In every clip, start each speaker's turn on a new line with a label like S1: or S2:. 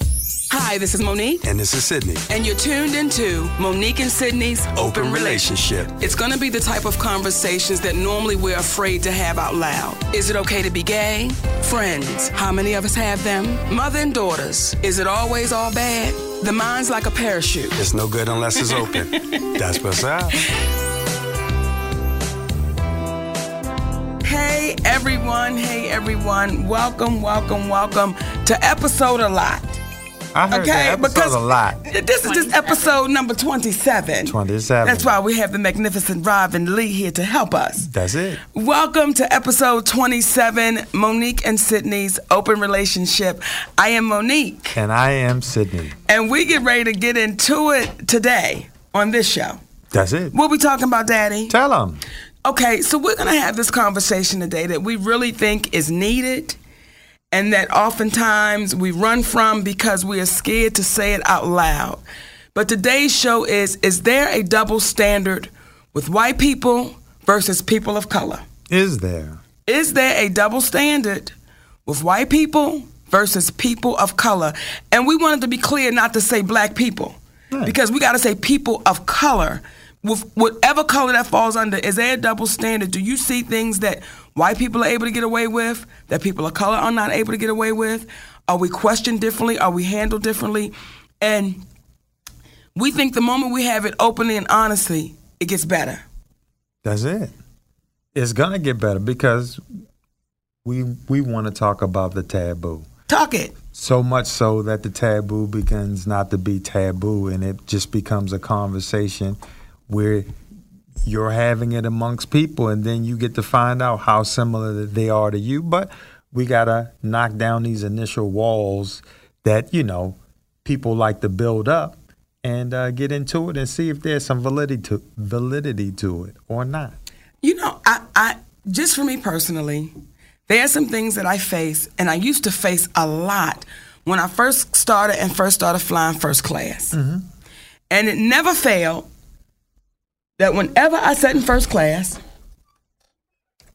S1: Hi, this is Monique.
S2: And this is Sydney.
S1: And you're tuned into Monique and Sydney's Open,
S2: Open
S1: relationship.
S2: Relationship.
S1: It's going to be the type of conversations that normally we're afraid to have out loud. Is it okay to be gay? Friends. How many of us have them? Mother and daughters. Is it always all bad? The mind's like a parachute.
S2: It's no good unless it's open. That's what's up.
S1: Hey everyone, hey everyone. Welcome, welcome, welcome to episode a lot.
S3: I heard
S1: Okay,
S3: that
S1: because
S3: a lot.
S1: This is just episode number 27.
S3: 27.
S1: That's why we have the magnificent Robin Lee here to help us.
S3: That's it.
S1: Welcome to episode 27, Monique and Sydney's Open Relationship. I am Monique,
S3: And I am Sydney.
S1: and we get ready to get into it today on this show.
S3: That's it.
S1: What we talking about, Daddy?
S3: Tell them.
S1: Okay, so we're going to have this conversation today that we really think is needed and that oftentimes we run from because we are scared to say it out loud. But today's show is Is there a double standard with white people versus people of color?
S3: Is there?
S1: Is there a double standard with white people versus people of color? And we wanted to be clear not to say black people
S3: Right.
S1: because we got to say people of color. With whatever color that falls under, is there a double standard? Do you see things that white people are able to get away with that people of color are not able to get away with? Are we questioned differently? Are we handled differently? And we think the moment we have it openly and honestly, it gets better.
S3: That's it. It's gonna get better because we we want to talk about the taboo.
S1: Talk it.
S3: So much so that the taboo begins not to be taboo and it just becomes a conversation where you're having it amongst people and then you get to find out how similar that they are to you. But we gotta knock down these initial walls that, you know, people like to build up and uh, get into it and see if there's some validity to validity to it or not.
S1: You know, I, I just for me personally, there are some things that I face, and I used to face a lot when I first started and first started flying first class. And it never failed that whenever I sat in first class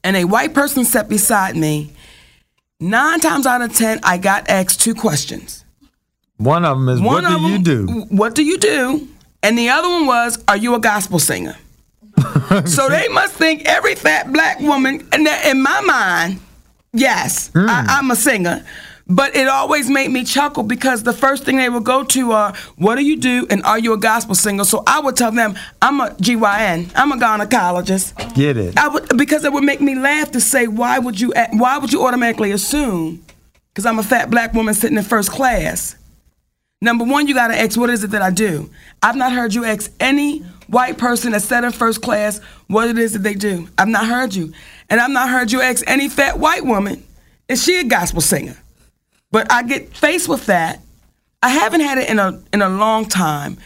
S1: and a white person sat beside me, nine times out of ten, I got asked two questions.
S3: One of them is
S1: One
S3: what do you do?
S1: What do you do? And the other one was, Are you a gospel singer? so they must think every fat black woman, and in my mind, yes,
S3: Hmm.
S1: I, I'm a singer. But it always made me chuckle because the first thing they would go to are, What do you do? And are you a gospel singer? So I would tell them, I'm a GYN, I'm a gynecologist.
S3: Get it?
S1: I would, because it would make me laugh to say, Why would you, why would you automatically assume, because I'm a fat black woman sitting in first class? Number one, you gotta ask, what is it that I do? I've not heard you ask any white person that sat in first class what it is that they do. I've not heard you. And I've not heard you ask any fat white woman, is she a gospel singer? But I get faced with that. I haven't had it in a in a long time,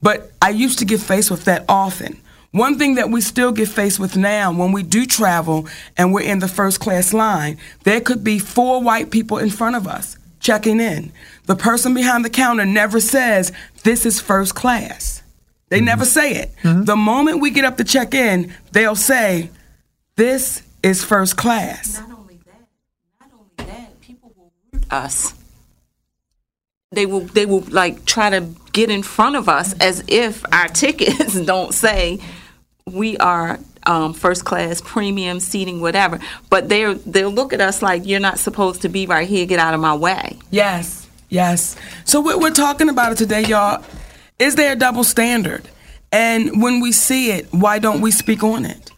S1: but I used to get faced with that often. One thing that we still get faced with now when we do travel and we're in the first class line, there could be four white people in front of us checking in. The person behind the counter never says, This is first class. They mm-hmm. never say it. Mm-hmm. The moment we get up to check in, they'll say, This is first class.
S4: Not only that, not only that, people will root us. They will they will like try to get in front of us as if our tickets don't say we are um, first class, premium seating, whatever. But they they'll look at us like you're not supposed to be right here. Get out of my way.
S1: Yes, yes. So we're, we're talking about it today, y'all. Is there a double standard? And when we see it, why don't we speak on it?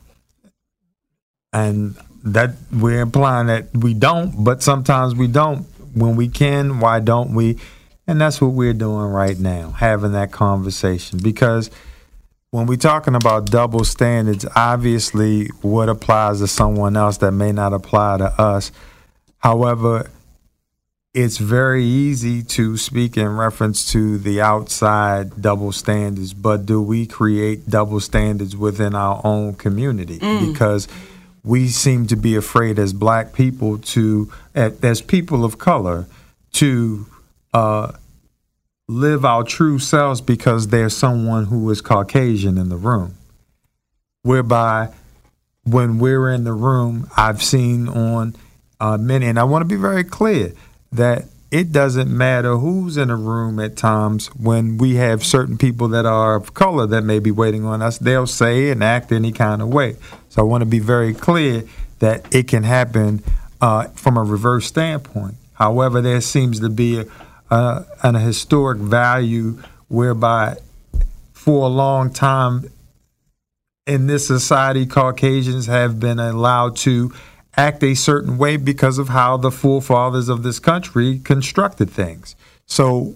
S3: and that we're implying that we don't, but sometimes we don't. When we can, why don't we? And that's what we're doing right now, having that conversation. Because when we're talking about double standards, obviously what applies to someone else that may not apply to us. However, it's very easy to speak in reference to the outside double standards, but do we create double standards within our own community? Mm. Because we seem to be afraid as black people to, as people of color, to uh, live our true selves because there's someone who is Caucasian in the room. Whereby, when we're in the room, I've seen on uh, many, and I want to be very clear that it doesn't matter who's in a room at times when we have certain people that are of color that may be waiting on us, they'll say and act any kind of way. So I want to be very clear that it can happen uh, from a reverse standpoint. However, there seems to be a, historic value whereby for a long time in this society, Caucasians have been allowed to act a certain way because of how the forefathers of this country constructed things. So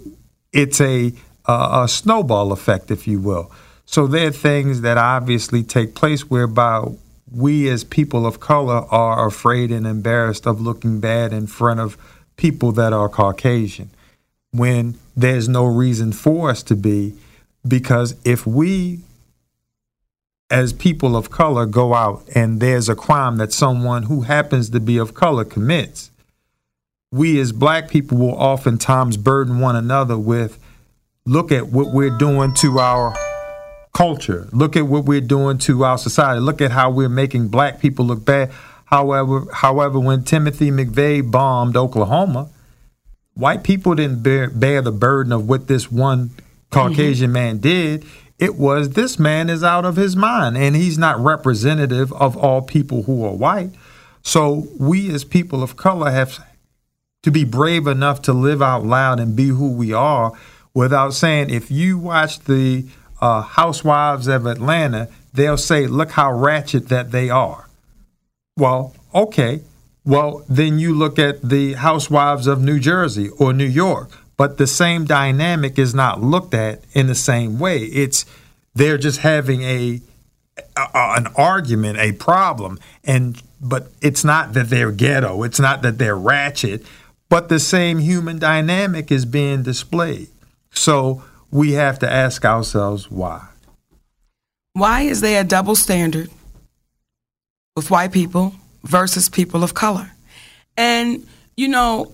S3: it's a, a, a snowball effect, if you will. So there are things that obviously take place whereby we as people of color are afraid and embarrassed of looking bad in front of people that are Caucasian when there's no reason for us to be because if we as people of color go out and there's a crime that someone who happens to be of color commits, we as black people will oftentimes burden one another with look at what we're doing to our culture, look at what we're doing to our society, look at how we're making black people look bad. However, however, when Timothy McVeigh bombed Oklahoma, white people didn't bear, bear the burden of what this one Caucasian mm-hmm. man did. It was this man is out of his mind and he's not representative of all people who are white. So we as people of color have to be brave enough to live out loud and be who we are without saying if you watch the uh, housewives of Atlanta, they'll say, look how ratchet that they are. Well, okay. Well, then you look at the housewives of New Jersey or New York but the same dynamic is not looked at in the same way. It's they're just having a, a, an argument, a problem, and but it's not that they're ghetto, it's not that they're ratchet, but the same human dynamic is being displayed. So we have to ask ourselves why.
S1: Why is there a double standard with white people versus people of color? And you know,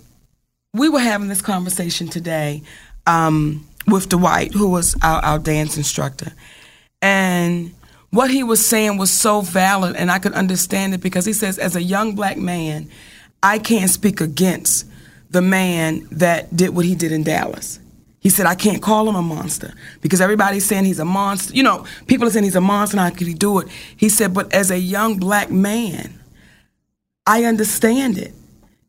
S1: we were having this conversation today um, with Dwight, who was our, our dance instructor. And what he was saying was so valid, and I could understand it because he says, as a young black man, I can't speak against the man that did what he did in Dallas. He said, I can't call him a monster because everybody's saying he's a monster. You know, people are saying he's a monster, how could he do it? He said, but as a young black man, I understand it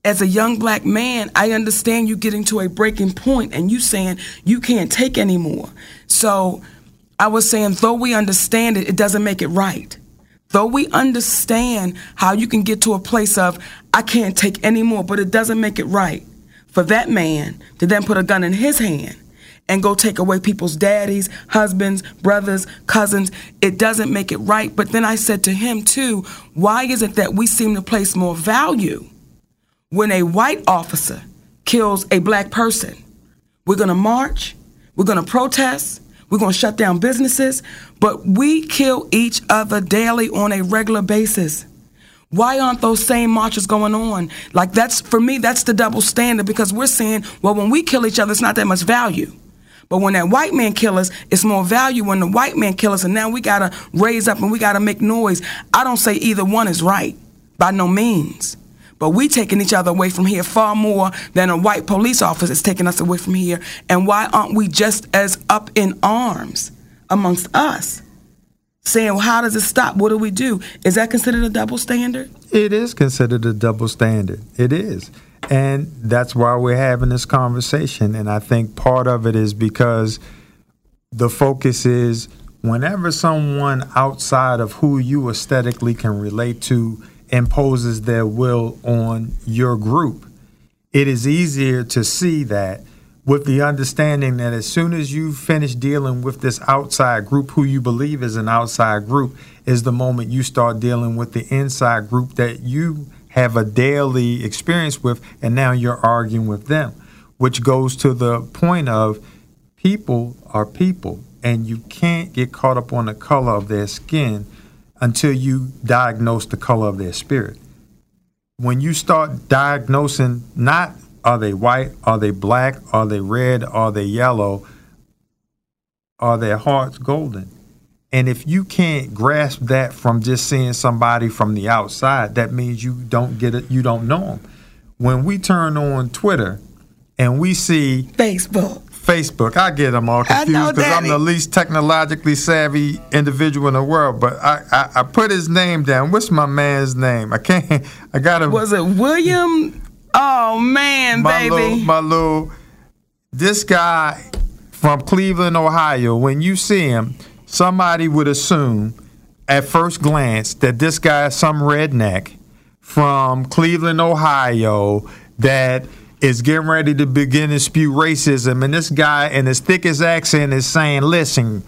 S1: as a young black man, I understand you getting to a breaking point and you saying you can't take anymore. So I was saying, though we understand it, it doesn't make it right. Though we understand how you can get to a place of, I can't take anymore, but it doesn't make it right for that man to then put a gun in his hand and go take away people's daddies, husbands, brothers, cousins. It doesn't make it right. But then I said to him, too, why is it that we seem to place more value? when a white officer kills a black person, we're going to march, we're going to protest, we're going to shut down businesses, but we kill each other daily on a regular basis. Why aren't those same marches going on? Like that's for me, that's the double standard because we're saying, well, when we kill each other, it's not that much value. But when that white man kill us, it's more value when the white man kill us, and now we gotta raise up and we gotta make noise. I don't say either one is right, by no means. But we taking each other away from here far more than a white police officer is taking us away from here. And why aren't we just as up in arms amongst us? Saying, well, how does it stop? What do we do? Is that considered a double standard?
S3: It is considered a double standard. It is. And that's why we're having this conversation. And I think part of it is because the focus is whenever someone outside of who you aesthetically can relate to imposes their will on your group. It is easier to see that with the understanding that as soon as you finish dealing with this outside group who you believe is an outside group is the moment you start dealing with the inside group that you have a daily experience with, and now you're arguing with them, which goes to the point of people are people, and you can't get caught up on the color of their skin until you diagnose the color of their spirit. When you start diagnosing, not are they white, are they black, are they red, are they yellow, are their hearts golden? And if you can't grasp that from just seeing somebody from the outside, that means you don't get it, you don't know them. When we turn on Twitter and we see
S1: Facebook.
S3: Facebook, I get them all confused because I'm the least technologically savvy individual in the world. But I, I, I put his name down. What's my man's name? I can't. I got him.
S1: Was it William? Oh man,
S3: my
S1: baby.
S3: little, my little, this guy from Cleveland, Ohio. When you see him, somebody would assume at first glance that this guy is some redneck from Cleveland, Ohio, that is getting ready to begin to spew racism. And this guy, in his thickest accent, is saying, "Listen,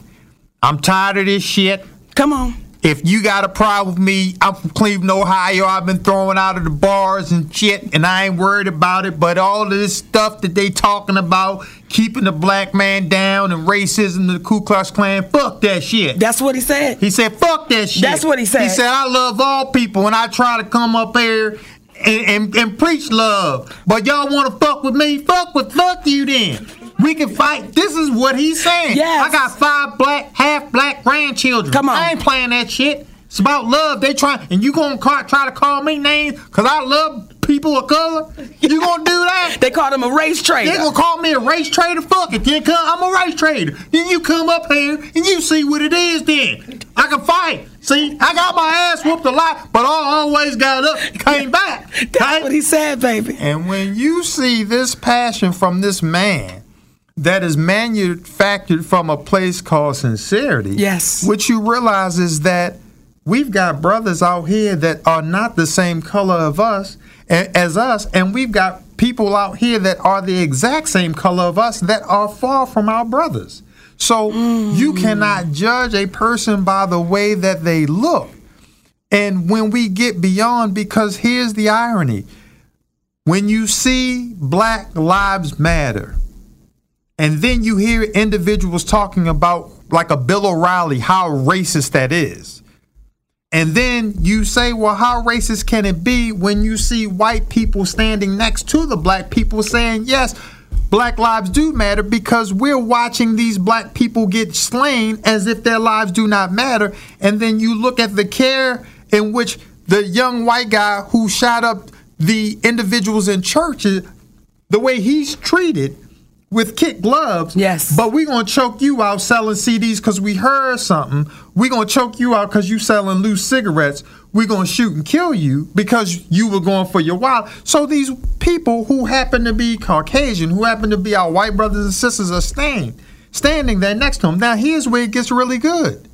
S3: I'm tired of this shit."
S1: Come on.
S3: If you got a problem with me, I'm from Cleveland, Ohio. I've been thrown out of the bars and shit, and I ain't worried about it. But all of this stuff that they talking about, keeping the black man down and racism, the Ku Klux Klan, fuck that shit.
S1: That's what he said.
S3: He said, fuck that shit.
S1: That's what he said.
S3: He said, I love all people, and I try to come up here and, and, and preach love. But y'all want to fuck with me? Fuck with fuck you then. We can fight. This is what he's saying.
S1: Yes.
S3: I got five black, half black grandchildren.
S1: Come on.
S3: I ain't playing that shit. It's about love. They try, and you gonna ca- try to call me names because I love people of color. You gonna do that?
S1: They called him a race trader.
S3: They gonna call me a race trader? Fuck it. Then come, I'm a race trader. Then you come up here and you see what it is. Then I can fight. See, I got my ass whooped a lot, but I always got up, came back.
S1: That's
S3: right?
S1: what he said, baby.
S3: And when you see this passion from this man that is manufactured from a place called sincerity,
S1: Yes.
S3: what you realize is that we've got brothers out here that are not the same color of us as us, and we've got people out here that are the exact same color of us that are far from our brothers. So you mm. cannot judge a person by the way that they look. And when we get beyond, because here's the irony when you see Black Lives Matter, and then you hear individuals talking about, like a Bill O'Reilly, how racist that is. And then you say, well, how racist can it be when you see white people standing next to the black people saying, yes, black lives do matter because we're watching these black people get slain as if their lives do not matter. And then you look at the care in which the young white guy who shot up the individuals in churches, the way he's treated with kid gloves.
S1: Yes.
S3: But we gonna choke you out selling CDs because we heard something. We gonna choke you out because you selling loose cigarettes. We gonna shoot and kill you because you were going for your wallet. So these people who happen to be Caucasian, who happen to be our white brothers and sisters, are staying, standing there next to them. Now here's where it gets really good.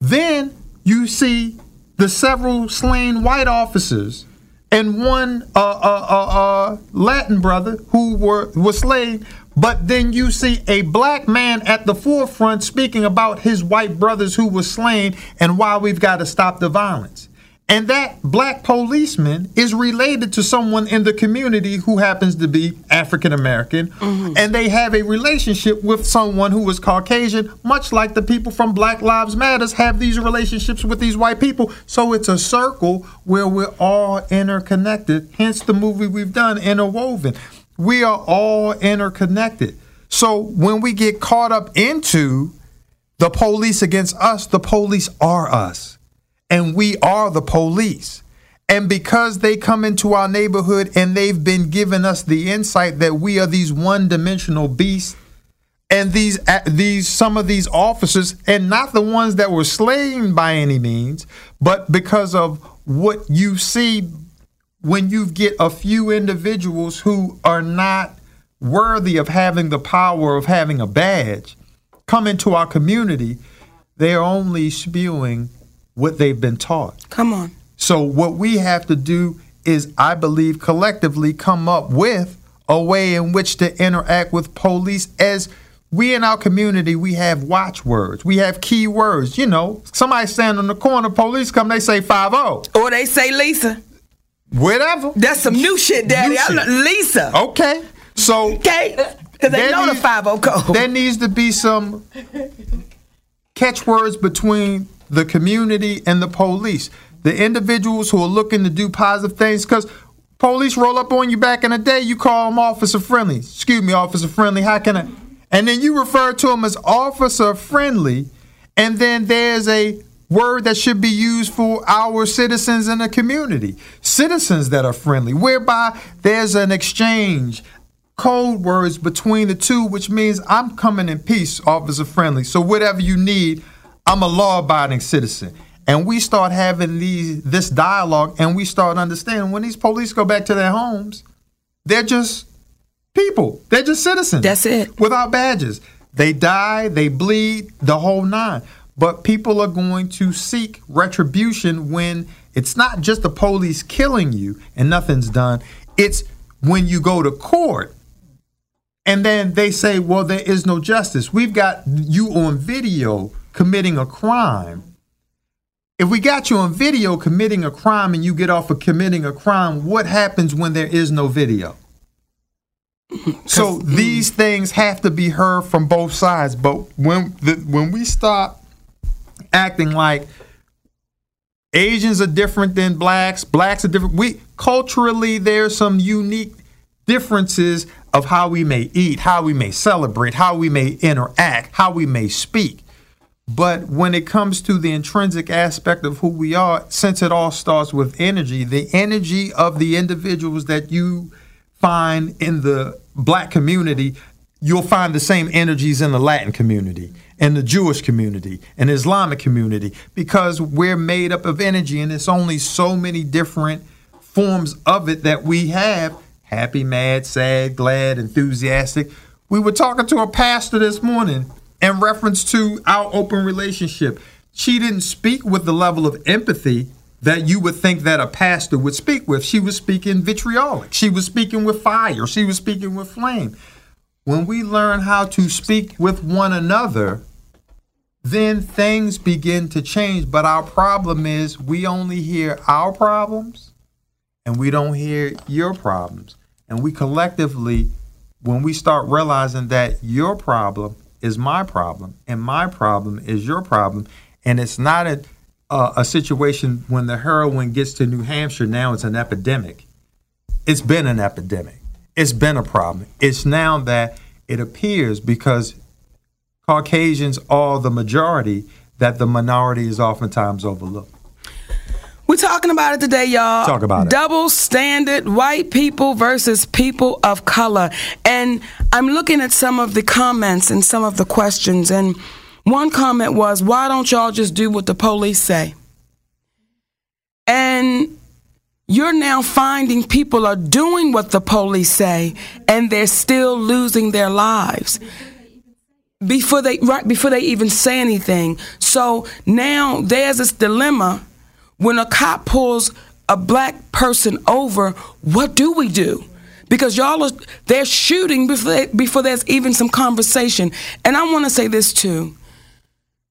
S3: Then you see the several slain white officers and one uh, uh, uh, uh, Latin brother who were was slain. But then you see a black man at the forefront speaking about his white brothers who were slain and why we've got to stop the violence. And that black policeman is related to someone in the community who happens to be African American. Mm-hmm. And they have a relationship with someone who is Caucasian, much like the people from Black Lives Matters have these relationships with these white people. So it's a circle where we're all interconnected. Hence the movie we've done, Interwoven. We are all interconnected. So when we get caught up into the police against us, the police are us and we are the police. And because they come into our neighborhood and they've been giving us the insight that we are these one-dimensional beasts, and these these some of these officers, and not the ones that were slain by any means, but because of what you see when you get a few individuals who are not worthy of having the power of having a badge come into our community, they are only spewing what they've been taught.
S1: Come on.
S3: So what we have to do is, I believe, collectively come up with a way in which to interact with police as we in our community we have watchwords we have key words you know somebody stand on the corner police come they say 5-0
S1: Or they say Lisa.
S3: Whatever.
S1: That's some new shit, Daddy.
S3: New
S1: I
S3: shit.
S1: know, Lisa.
S3: Okay, so
S1: Okay, because they know the
S3: needs-
S1: five O code.
S3: there needs to be some catchwords between the community and the police. The individuals who are looking to do positive things, because police roll up on you back in the day, you call them officer friendly. Excuse me, officer friendly. How can I? And then you refer to them as officer friendly, and then there's a word that should be used for our citizens in the community, citizens that are friendly, whereby there's an exchange, code words between the two, which means I'm coming in peace, officer friendly. So whatever you need, I'm a law-abiding citizen. And we start having these this dialogue, and we start understanding when these police go back to their homes, they're just people. They're just citizens.
S1: That's it.
S3: Without badges. They die, they bleed, the whole nine. But people are going to seek retribution when it's not just the police killing you and nothing's done. It's when you go to court and then they say, well, there is no justice. We've got you on video committing a crime. If we got you on video committing a crime and you get off of committing a crime, what happens when there is no video? So these things have to be heard from both sides. But when the, when we stop acting like Asians are different than blacks, blacks are different. We culturally there's some unique differences of how we may eat, how we may celebrate, how we may interact, how we may speak. But when it comes to the intrinsic aspect of who we are, since it all starts with energy, the energy of the individuals that you find in the black community, you'll find the same energies in the Latin community, and the Jewish community, and Islamic community, because we're made up of energy, and it's only so many different forms of it that we have happy, mad, sad, glad, enthusiastic. We were talking to a pastor this morning in reference to our open relationship. She didn't speak with the level of empathy that you would think that a pastor would speak with. She was speaking vitriolic. She was speaking with fire. She was speaking with flame. When we learn how to speak with one another, then things begin to change. But our problem is we only hear our problems and we don't hear your problems. And we collectively, when we start realizing that your problem is my problem and my problem is your problem, and it's not a, a, a situation when the heroin gets to New Hampshire, now it's an epidemic. It's been an epidemic. It's been a problem. It's now that it appears because Caucasians are the majority that the minority is oftentimes overlooked.
S1: We're talking about it today, y'all.
S3: Talk about it.
S1: Double standard white people versus people of color. And I'm looking at some of the comments and some of the questions. And one comment was, why don't y'all just do what the police say? And you're now finding people are doing what the police say and they're still losing their lives before they right before they even say anything. So now there's this dilemma when a cop pulls a black person over, what do we do? Because y'all are they're shooting before they, before there's even some conversation. And I want to say this too.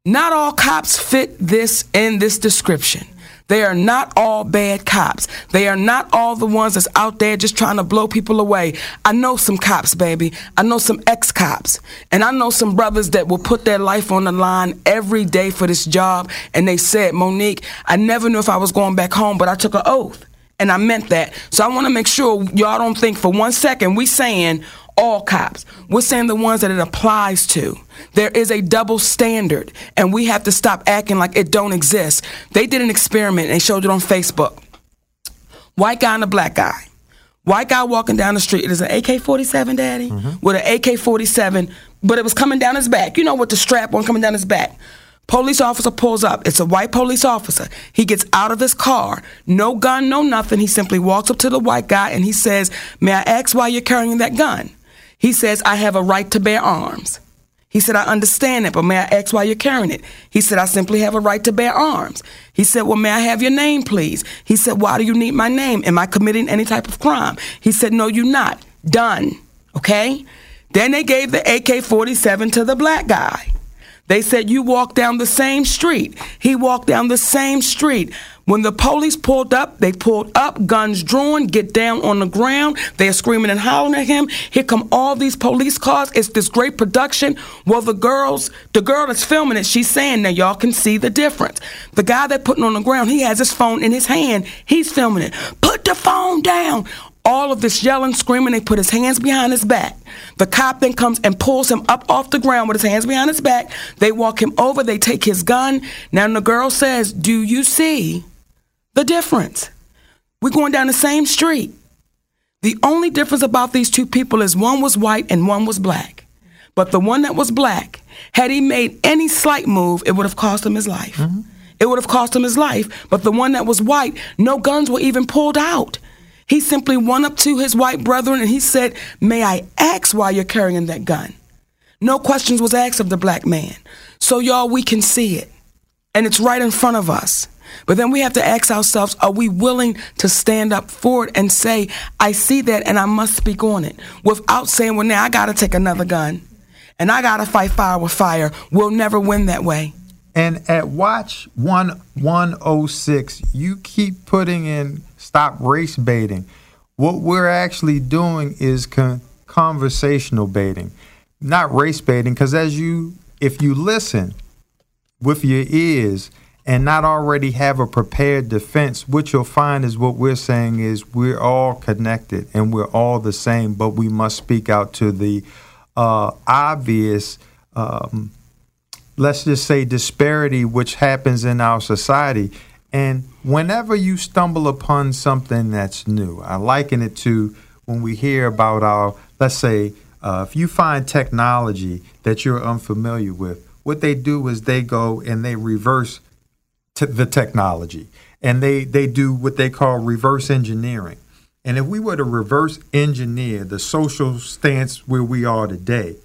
S1: Not all cops fit this in this description. They are not all bad cops. They are not all the ones that's out there just trying to blow people away. I know some cops, baby. I know some ex cops. And I know some brothers that will put their life on the line every day for this job. And they said, Monique, I never knew if I was going back home, but I took an oath. And I meant that. So I want to make sure y'all don't think for one second we saying all cops. We're saying the ones that it applies to. There is a double standard, and we have to stop acting like it don't exist. They did an experiment and showed it on Facebook. White guy and a black guy. White guy walking down the street. It is an AK-47, Daddy, mm-hmm. with an AK-47, but it was coming down his back. You know, with the strap on coming down his back. Police officer pulls up. It's a white police officer. He gets out of his car. No gun, no nothing. He simply walks up to the white guy and he says, May I ask why you're carrying that gun? He says, I have a right to bear arms. He said, I understand that, but may I ask why you're carrying it? He said, I simply have a right to bear arms. He said, Well, may I have your name, please? He said, Why do you need my name? Am I committing any type of crime? He said, No, you're not. Done. Okay? Then they gave the AK 47 to the black guy. They said, You walk down the same street. He walked down the same street. When the police pulled up, they pulled up, guns drawn, get down on the ground. They're screaming and hollering at him. Here come all these police cars. It's this great production. Well, the girls, the girl that's filming it, she's saying, now y'all can see the difference. The guy that putting on the ground, he has his phone in his hand. He's filming it. Put the phone down. All of this yelling, screaming, they put his hands behind his back. The cop then comes and pulls him up off the ground with his hands behind his back. They walk him over, they take his gun. Now the girl says, Do you see the difference? We're going down the same street. The only difference about these two people is one was white and one was black. But the one that was black, had he made any slight move, it would have cost him his life. Mm-hmm. It would have cost him his life. But the one that was white, no guns were even pulled out. He simply went up to his white brethren and he said, May I ask why you're carrying that gun? No questions was asked of the black man. So, y'all, we can see it. And it's right in front of us. But then we have to ask ourselves, are we willing to stand up for it and say, I see that and I must speak on it without saying, well, now I got to take another gun and I got to fight fire with fire. We'll never win that way.
S3: And at Watch 1106, you keep putting in stop race baiting. What we're actually doing is con- conversational baiting, not race baiting. Because as you, if you listen with your ears and not already have a prepared defense, what you'll find is what we're saying is we're all connected and we're all the same, but we must speak out to the uh, obvious. Um, let's just say disparity which happens in our society and whenever you stumble upon something that's new i liken it to when we hear about our let's say uh, if you find technology that you're unfamiliar with what they do is they go and they reverse t- the technology and they they do what they call reverse engineering and if we were to reverse engineer the social stance where we are today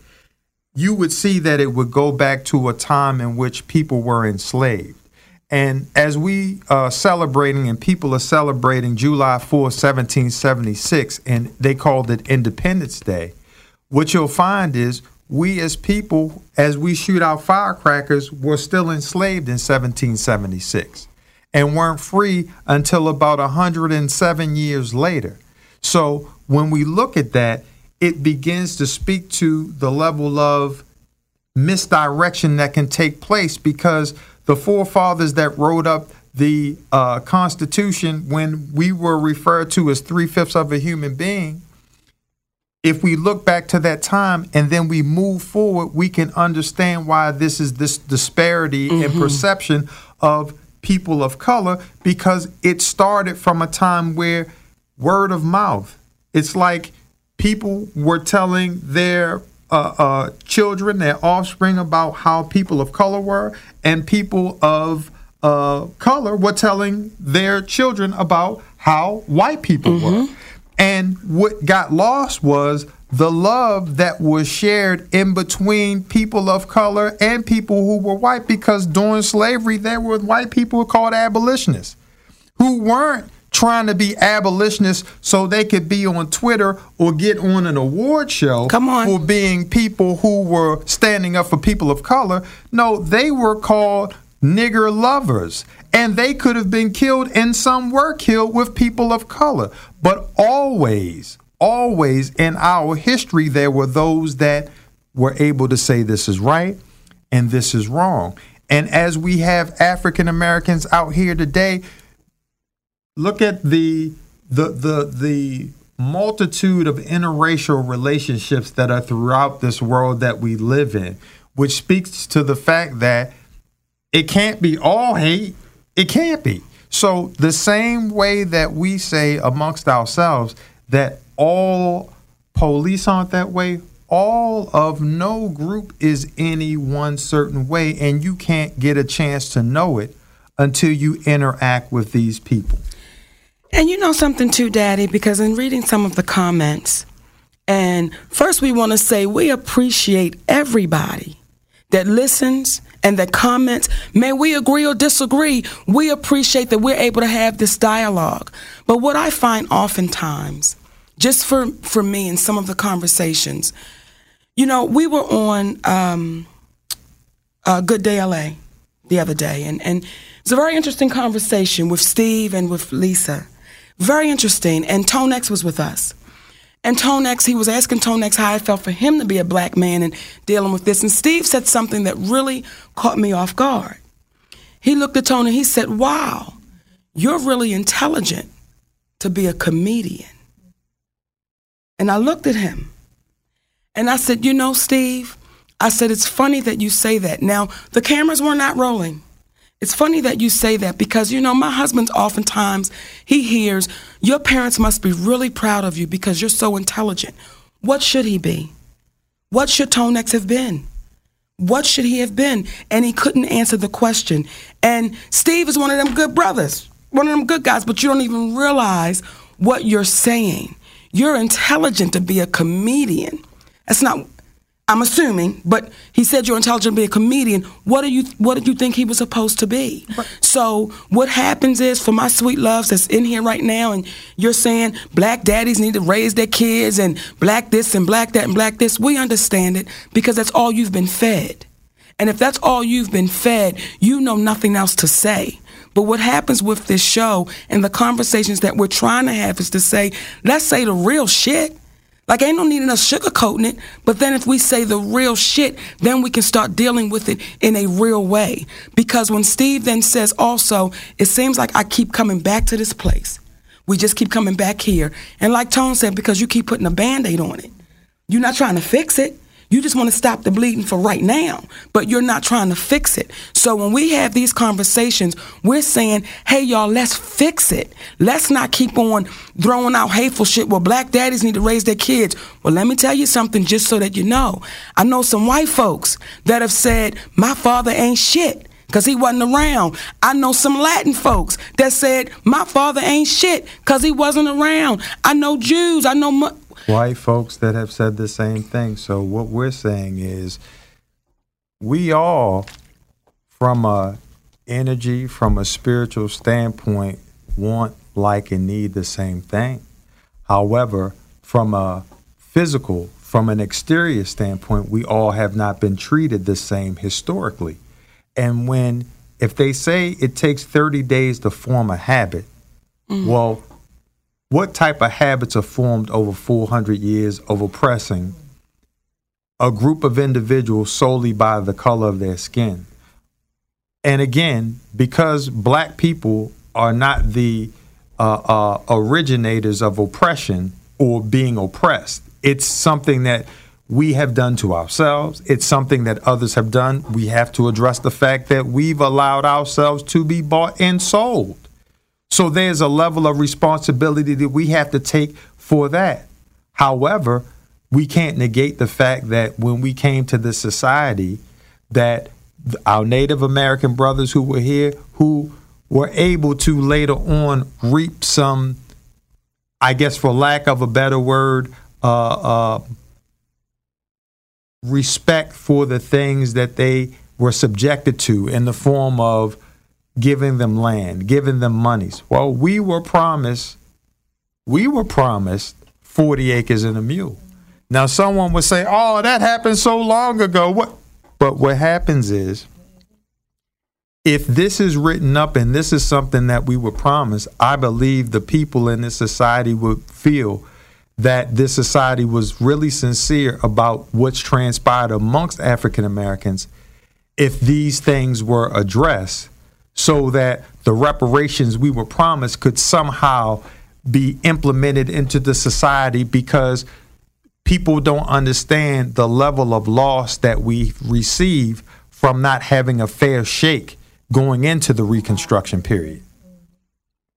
S3: you would see that it would go back to a time in which people were enslaved. And as we are celebrating, and people are celebrating July 4, 1776, and they called it Independence Day, what you'll find is we as people, as we shoot our firecrackers, were still enslaved in 1776 and weren't free until about 107 years later. So when we look at that, it begins to speak to the level of misdirection that can take place because the forefathers that wrote up the uh, Constitution, when we were referred to as three fifths of a human being, if we look back to that time and then we move forward, we can understand why this is this disparity in perception of people of color because it started from a time where word of mouth. It's like people were telling their uh, uh, children, their offspring, about how people of color were, and people of uh, color were telling their children about how white people were. And what got lost was the love that was shared in between people of color and people who were white, because during slavery, there were white people called abolitionists who weren't trying to be abolitionists so they could be on Twitter or get on an award show
S1: Come on.
S3: for being people who were standing up for people of color. No, they were called nigger lovers. And they could have been killed, and some were killed with people of color. But always, always in our history, there were those that were able to say this is right and this is wrong. And as we have African Americans out here today, look at the the the the multitude of interracial relationships that are throughout this world that we live in, which speaks to the fact that it can't be all hate. It can't be. So the same way that we say amongst ourselves that all police aren't that way, all of no group is any one certain way, and you can't get a chance to know it until you interact with these people.
S1: And you know something too, Daddy, because in reading some of the comments, and first we want to say we appreciate everybody that listens and the comments. May we agree or disagree, we appreciate that we're able to have this dialogue. But what I find oftentimes, just for, for me in some of the conversations, you know, we were on um, uh, Good Day LA the other day, and, and was a very interesting conversation with Steve and with Lisa. Very interesting. And Tonex was with us. And Tonex, he was asking Tonex how I felt for him to be a black man and dealing with this. And Steve said something that really caught me off guard. He looked at Tony and he said, Wow, you're really intelligent to be a comedian. And I looked at him and I said, You know, Steve, I said, It's funny that you say that. Now, the cameras were not rolling. It's funny that you say that because, you know, my husband oftentimes, he hears, Your parents must be really proud of you because you're so intelligent. What should he be? What should Tonex have been? What should he have been? And he couldn't answer the question. And Steve is one of them good brothers, one of them good guys, but you don't even realize what you're saying. You're intelligent to be a comedian. That's not I'm assuming, but he said you're intelligent to be a comedian. What do you what did you think he was supposed to be? So what happens is for my sweet loves that's in here right now, and you're saying black daddies need to raise their kids and black this and black that and black this. We understand it because that's all you've been fed. And if that's all you've been fed, you know nothing else to say. But what happens with this show and the conversations that we're trying to have is to say, let's say the real shit. Like ain't no need in us sugarcoating it. But then if we say the real shit, then we can start dealing with it in a real way. Because when Steve then says also, it seems like I keep coming back to this place. We just keep coming back here. And like Tone said, because you keep putting a band-aid on it. You're not trying to fix it. You just want to stop the bleeding for right now, but you're not trying to fix it. So when we have these conversations, we're saying, hey, y'all, let's fix it. Let's not keep on throwing out hateful shit. Well, black daddies need to raise their kids. Well, let me tell you something just so that you know. I know some white folks that have said, my father ain't shit because he wasn't around. I know some Latin folks that said, my father ain't shit because he wasn't around. I know Jews. I know.
S3: White folks that have said the same thing. So what we're saying is we all from a energy, from a spiritual standpoint, want, like, and need the same thing. However, from a physical, from an exterior standpoint, we all have not been treated the same historically. And when, if they say it takes 30 days to form a habit, mm. well, what type of habits are formed over 400 years of oppressing a group of individuals solely by the color of their skin? And again, because black people are not the uh, uh, originators of oppression or being oppressed, it's something that we have done to ourselves. It's something that others have done. We have to address the fact that we've allowed ourselves to be bought and sold. So there's a level of responsibility that we have to take for that. However, we can't negate the fact that when we came to this society, that our Native American brothers who were here, who were able to later on reap some, I guess, for lack of a better word, uh, uh, respect for the things that they were subjected to in the form of giving them land, giving them monies. Well, we were promised, we were promised 40 acres and a mule. Now, someone would say, oh, that happened so long ago. What? But what happens is, if this is written up and this is something that we were promised, I believe the people in this society would feel that this society was really sincere about what's transpired amongst African Americans if these things were addressed so that the reparations we were promised could somehow be implemented into the society because people don't understand the level of loss that we receive from not having a fair shake going into the reconstruction period.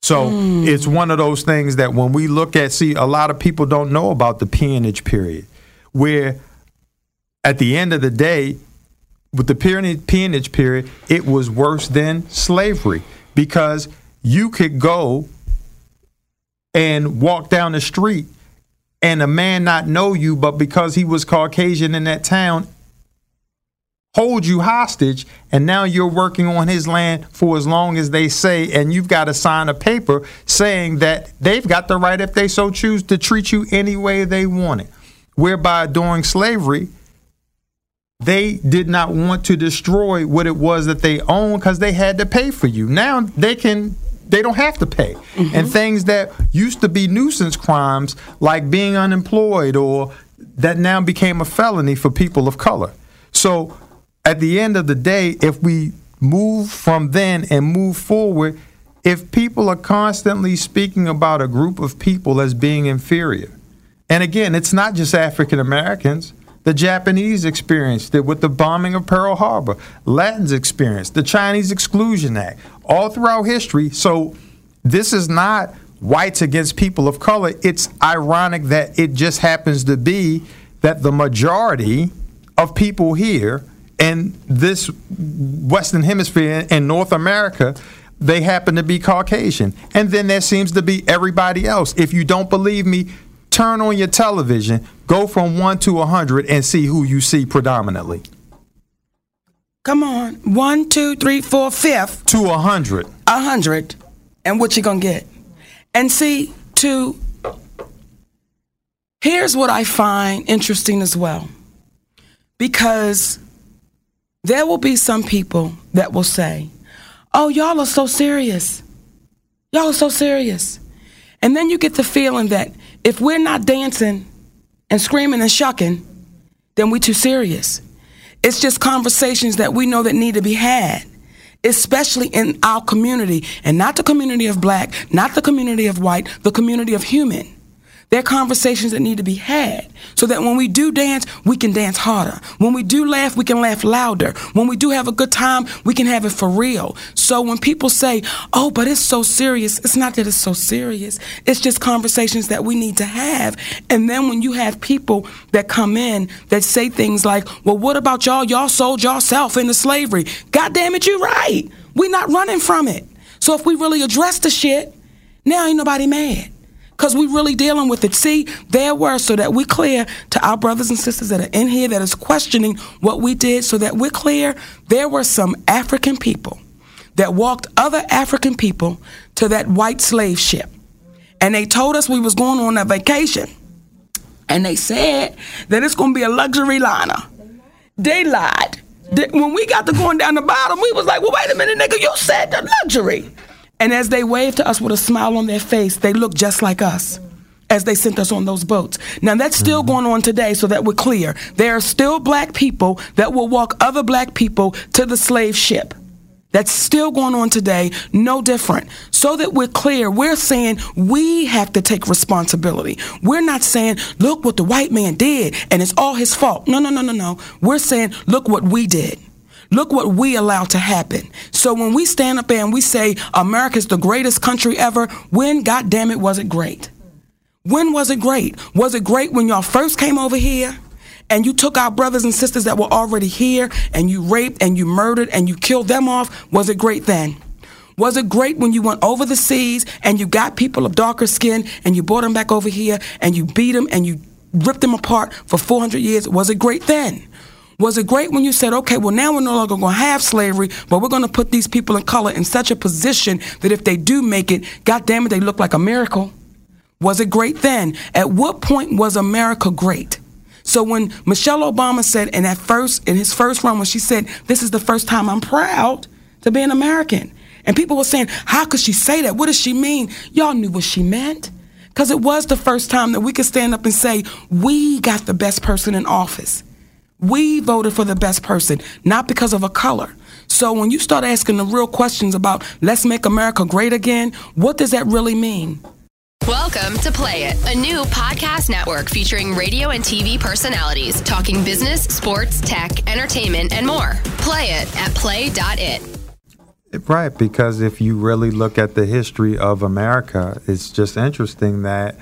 S3: So hmm. it's one of those things that when we look at, see, a lot of people don't know about the peonage period, where at the end of the day, with the peonage, period, it was worse than slavery because you could go and walk down the street and a man not know you, but because he was Caucasian in that town, hold you hostage, and now you're working on his land for as long as they say, and you've got to sign a paper saying that they've got the right, if they so choose, to treat you any way they want it. Whereby during slavery, they did not want to destroy what it was that they owned because they had to pay for you. Now they can they don't have to pay. Mm-hmm. And things that used to be nuisance crimes like being unemployed or that now became a felony for people of color. So at the end of the day, if we move from then and move forward, if people are constantly speaking about a group of people as being inferior, and again, it's not just African Americans. The Japanese experienced it with the bombing of Pearl Harbor. Latins experienced the Chinese Exclusion Act all throughout history. So this is not whites against people of color. It's ironic that it just happens to be that the majority of people here in this Western Hemisphere in North America, they happen to be Caucasian. And then there seems to be everybody else. If you don't believe me, turn on your television, go from 1 to a 100 and see who you see predominantly.
S1: Come on. One, two, three, four, fifth.
S3: To a 100.
S1: A 100. And what you going to get? And see, to here's what I find interesting as well. Because there will be some people that will say, Oh, y'all are so serious. Y'all are so serious. And then you get the feeling that if we're not dancing and screaming and shucking, then we're too serious. It's just conversations that we know that need to be had, especially in our community, and not the community of black, not the community of white, the community of human. There are conversations that need to be had so that when we do dance, we can dance harder. When we do laugh, we can laugh louder. When we do have a good time, we can have it for real. So when people say, oh, but it's so serious, it's not that it's so serious. It's just conversations that we need to have. And then when you have people that come in that say things like, well, what about y'all? Y'all sold yourself into slavery. God damn it, you're right. We're not running from it. So if we really address the shit, now ain't nobody mad because we really dealing with it. See, there were, so that we're clear to our brothers and sisters that are in here that is questioning what we did, so that we're clear, there were some African people that walked other African people to that white slave ship. And they told us we was going on a vacation. And they said that it's going to be a luxury liner. They lied. When we got to going down the bottom, we was like, well, wait a minute, nigga, you said the luxury. And as they waved to us with a smile on their face, they looked just like us as they sent us on those boats. Now that's still mm-hmm. going on today so that we're clear. There are still black people that will walk other black people to the slave ship. That's still going on today, no different. So that we're clear, we're saying we have to take responsibility. We're not saying, look what the white man did and it's all his fault. No, no, no, no, no. We're saying, look what we did. Look what we allowed to happen. So when we stand up and we say America's the greatest country ever, when, God damn it, was it great? When was it great? Was it great when y'all first came over here? and you took our brothers and sisters that were already here and you raped and you murdered and you killed them off, was it great then? Was it great when you went over the seas and you got people of darker skin and you brought them back over here and you beat them and you ripped them apart for 400 years? Was it great then? Was it great when you said, okay, well, now we're no longer going to have slavery, but we're going to put these people in color in such a position that if they do make it, God damn it, they look like a miracle? Was it great then? At what point was America great? So when Michelle Obama said in that first in his first run when she said, This is the first time I'm proud to be an American. And people were saying, How could she say that? What does she mean? Y'all knew what she meant. Because it was the first time that we could stand up and say, We got the best person in office. We voted for the best person, not because of a color. So when you start asking the real questions about let's make America great again, what does that really mean?
S5: Welcome to Play It, a new podcast network featuring radio and TV personalities talking business, sports, tech, entertainment, and more. Play it at play.it.
S3: Right, because if you really look at the history of America, it's just interesting that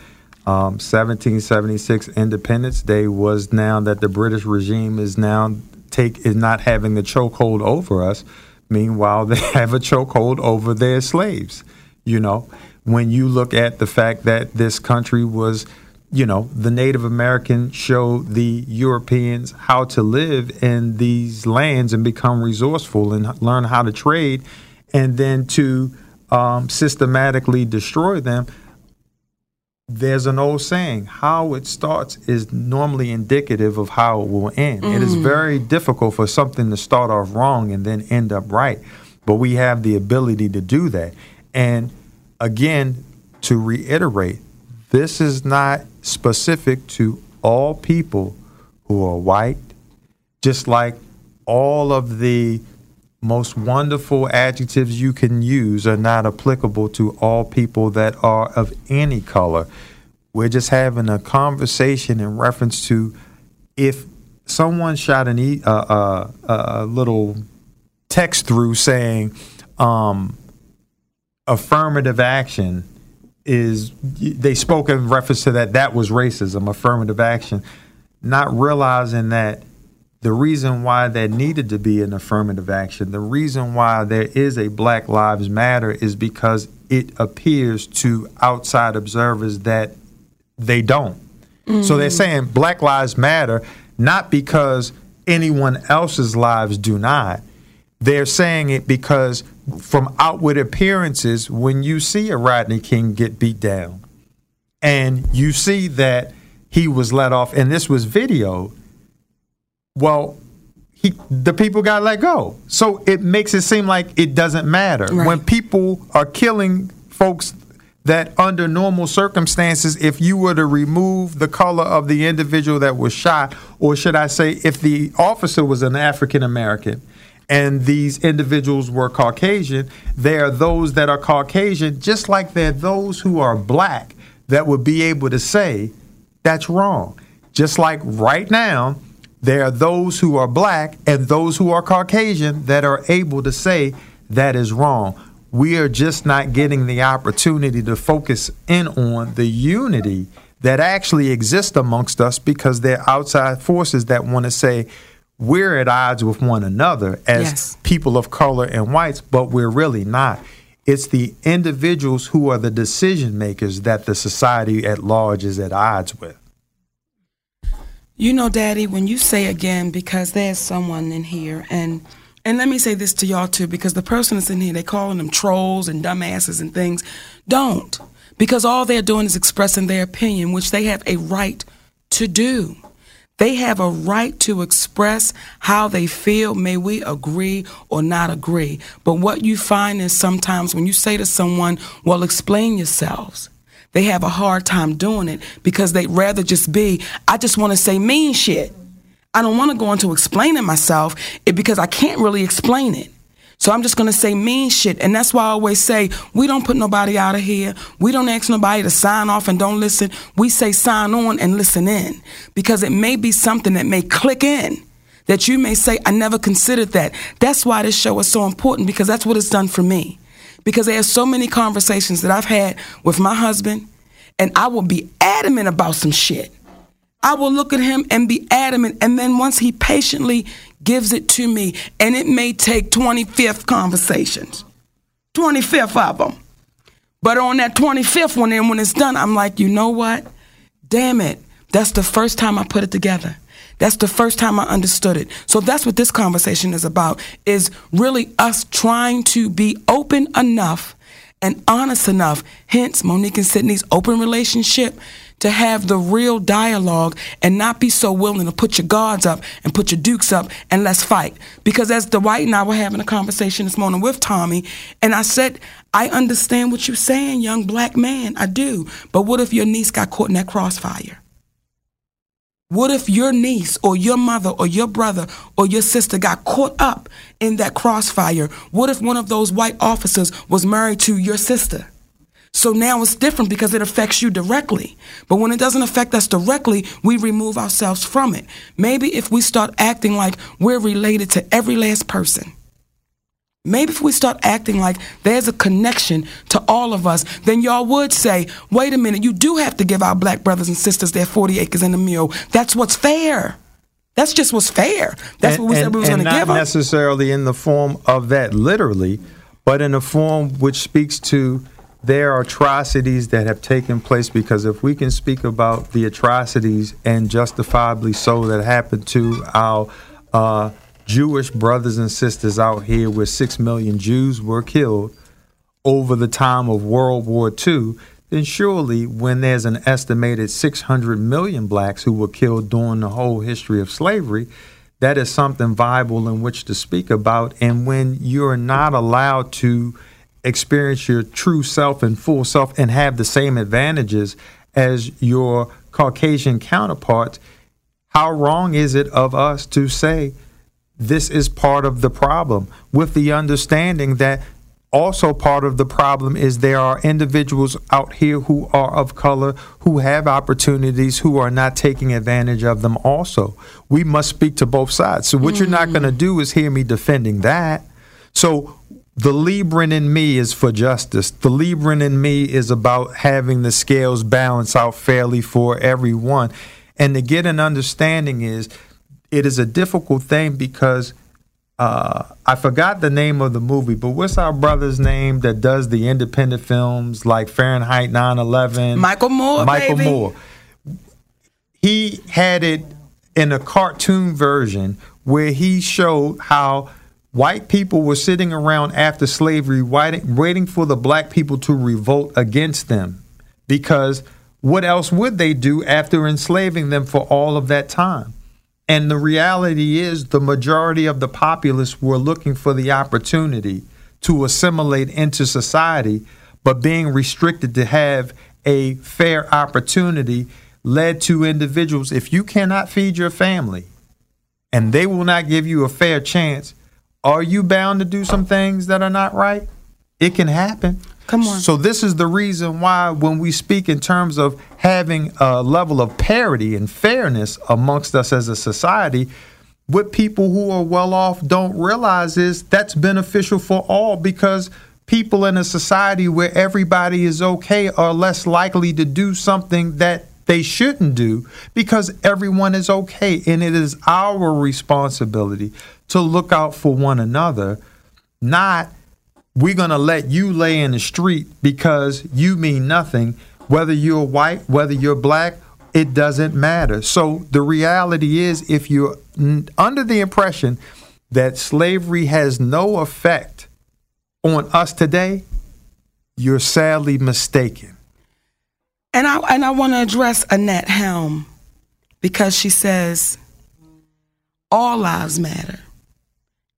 S3: um, 1776 Independence Day was now that the British regime is now take is not having the chokehold over us. Meanwhile, they have a chokehold over their slaves. You know, when you look at the fact that this country was, you know, the Native American showed the Europeans how to live in these lands and become resourceful and learn how to trade, and then to um, systematically destroy them there's an old saying how it starts is normally indicative of how it will end. It is mm. very difficult for something to start off wrong and then end up right. But we have the ability to do that. And again, to reiterate, this is not specific to all people who are white, just like all of the most wonderful adjectives you can use are not applicable to all people that are of any color. We're just having a conversation in reference to if someone shot an e- uh, uh, a little text through saying um, affirmative action is they spoke in reference to that that was racism affirmative action not realizing that the reason why there needed to be an affirmative action, the reason why there is a Black Lives Matter is because it appears to outside observers that they don't. So they're mm-hmm. saying Black Lives Matter not because anyone else's lives do not. They're saying it because from outward appearances, when you see a Rodney King get beat down and you see that he was let off and this was videoed, well, he the people got let go. So it makes it seem like it doesn't matter.
S1: Right.
S3: When people are killing folks that under normal circumstances, if you were to remove the color of the individual that was shot, or should I say, if the officer was an African American and these individuals were Caucasian, there are those that are Caucasian, just like there are those who are black that would be able to say, that's wrong. Just like right now, there are those who are black and those who are Caucasian that are able to say that is wrong. We are just not getting the opportunity to focus in on the unity that actually exists amongst us because there are outside forces that want to say we're at odds with one another as
S1: Yes.
S3: people of color and whites, but we're really not. It's the individuals who are the decision makers that the society at large is at odds with.
S1: You know, Daddy, when you say again, because there's someone in here, and and let me say this to y'all too, because the person that's in here, they calling them trolls and dumbasses and things. Don't, because all they're doing is expressing their opinion, which they have a right to do. They have a right to express how they feel. May we agree or not agree. But what you find is sometimes when you say to someone, well, explain yourselves, they have a hard time doing it because they'd rather just be, I just want to say mean shit. I don't want to go into explaining myself because I can't really explain it. So I'm just going to say mean shit. And that's why I always say we don't put nobody out of here. We don't ask nobody to sign off and don't listen. We say sign on and listen in because it may be something that may click in that you may say, I never considered that. That's why this show is so important because that's what it's done for me. Because there are so many conversations that I've had with my husband, and I will be adamant about some shit. I will look at him and be adamant. And then once he patiently gives it to me, and it may take 25th conversations, 25th of them. But on that 25th one, and when it's done, I'm like, you know what? Damn it. That's the first time I put it together. That's the first time I understood it. So that's what this conversation is about, is really us trying to be open enough and honest enough, hence Monique and Sydney's open relationship, to have the real dialogue and not be so willing to put your guards up and put your dukes up and let's fight. Because as Dwight and I were having a conversation this morning with Tommy, and I said, I understand what you're saying, young black man, I do. But what if your niece got caught in that crossfire? What if your niece or your mother or your brother or your sister got caught up in that crossfire? What if one of those white officers was married to your sister? So now it's different because it affects you directly. But when it doesn't affect us directly, we remove ourselves from it. Maybe if we start acting like we're related to every last person. Maybe if we start acting like there's a connection to all of us, then y'all would say, wait a minute, you do have to give our black brothers and sisters their 40 acres and a mule. That's what's fair. That's just what's fair. That's
S3: And-
S1: what we said we was going to give them.
S3: Not necessarily in the form of that literally, but in a form which speaks to their atrocities that have taken place. Because if we can speak about the atrocities and justifiably so that happened to our uh, Jewish brothers and sisters out here, where six million Jews were killed over the time of World War II, then surely when there's an estimated 600 million blacks who were killed during the whole history of slavery, that is something viable in which to speak about. And when you're not allowed to experience your true self and full self and have the same advantages as your Caucasian counterparts, how wrong is it of us to say this is part of the problem with the understanding that also part of the problem is there are individuals out here who are of color who have opportunities who are not taking advantage of them also we must speak to both sides so what mm. you're not going to do is hear me defending that so the Libran in me is for justice. The Libran in me is about having the scales balance out fairly for everyone. And to get an understanding is it is a difficult thing because uh, I forgot the name of the movie, but what's our brother's name that does the independent films like Fahrenheit 9/11?
S1: Michael Moore.
S3: Michael
S1: baby.
S3: Moore. He had it in a cartoon version where he showed how white people were sitting around after slavery waiting, waiting for the black people to revolt against them because what else would they do after enslaving them for all of that time? And the reality is, the majority of the populace were looking for the opportunity to assimilate into society, but being restricted to have a fair opportunity led to individuals. If you cannot feed your family and they will not give you a fair chance, are you bound to do some things that are not right? It can happen.
S1: Come on.
S3: So this is the reason why when we speak in terms of having a level of parity and fairness amongst us as a society, what people who are well off don't realize is that's beneficial for all because people in a society where everybody is okay are less likely to do something that they shouldn't do because everyone is okay. And it is our responsibility to look out for one another, not we're going to let you lay in the street because you mean nothing. Whether you're white, whether you're black, it doesn't matter. So the reality is, if you're under the impression that slavery has no effect on us today, you're sadly mistaken.
S1: And I and I want to address Annette Helm because she says all lives matter.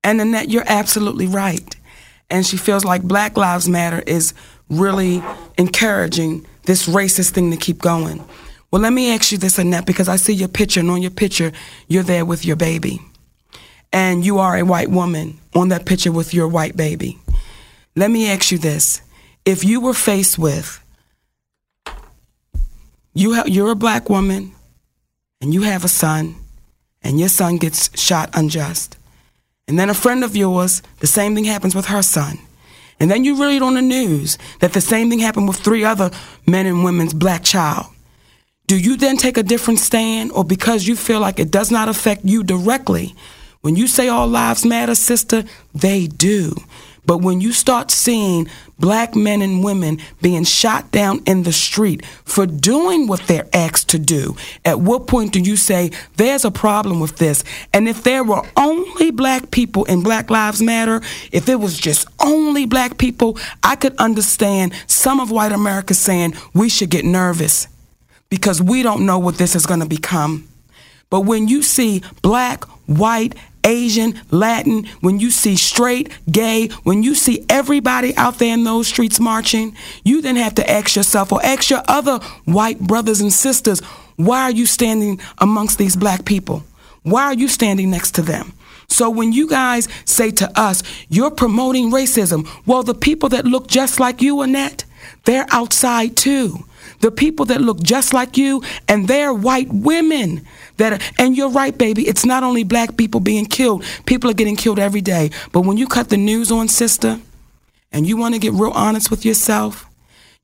S1: And Annette, you're absolutely right and she feels like Black Lives Matter is really encouraging this racist thing to keep going. Well, let me ask you this, Annette, because I see your picture, and on your picture, you're there with your baby. And you are a white woman on that picture with your white baby. Let me ask you this. If you were faced with, you ha- you're a black woman, and you have a son, and your son gets shot unjust, and then a friend of yours, the same thing happens with her son. And then you read on the news that the same thing happened with three other men and women's black child. Do you then take a different stand, or because you feel like it does not affect you directly? When you say all lives matter, sister, they do. But when you start seeing black men and women being shot down in the street for doing what they're asked to do, at what point do you say, there's a problem with this? And if there were only black people in Black Lives Matter, if it was just only black people, I could understand some of white America saying we should get nervous because we don't know what this is going to become. But when you see black, white, Asian, Latin, when you see straight, gay, when you see everybody out there in those streets marching, you then have to ask yourself or ask your other white brothers and sisters, why are you standing amongst these black people? Why are you standing next to them? So when you guys say to us, you're promoting racism, well, the people that look just like you, Annette, they're outside too. The people that look just like you, and they're white women that and you're right baby it's not only black people being killed. People are getting killed every day. But when you cut the news on sister and you want to get real honest with yourself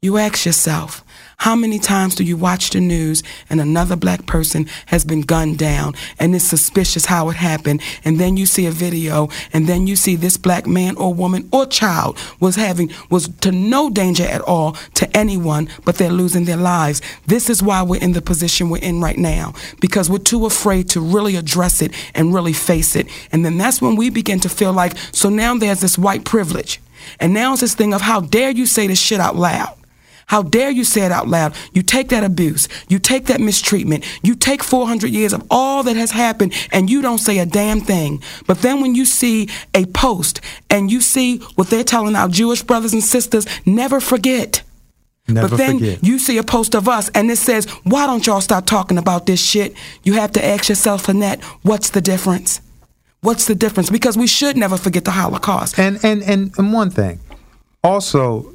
S1: you ask yourself how many times do you watch the news and another black person has been gunned down and it's suspicious how it happened and then you see a video and then you see this black man or woman or child was having was to no danger at all to anyone but they're losing their lives. This is why we're in the position we're in right now because we're too afraid to really address it and really face it. And then that's when we begin to feel like so now there's this white privilege. And now it's this thing of how dare you say this shit out loud? How dare you say it out loud? You take that abuse, you take that mistreatment, you take 400 years of all that has happened, and you don't say a damn thing. But then when you see a post and you see what they're telling our Jewish brothers and sisters, never forget.
S3: Never forget.
S1: but then
S3: forget.
S1: you see a post of us and it says, why don't y'all stop talking about this shit? You have to ask yourself, Annette, what's the difference? What's the difference? Because we should never forget the Holocaust.
S3: And and and, and one thing, also,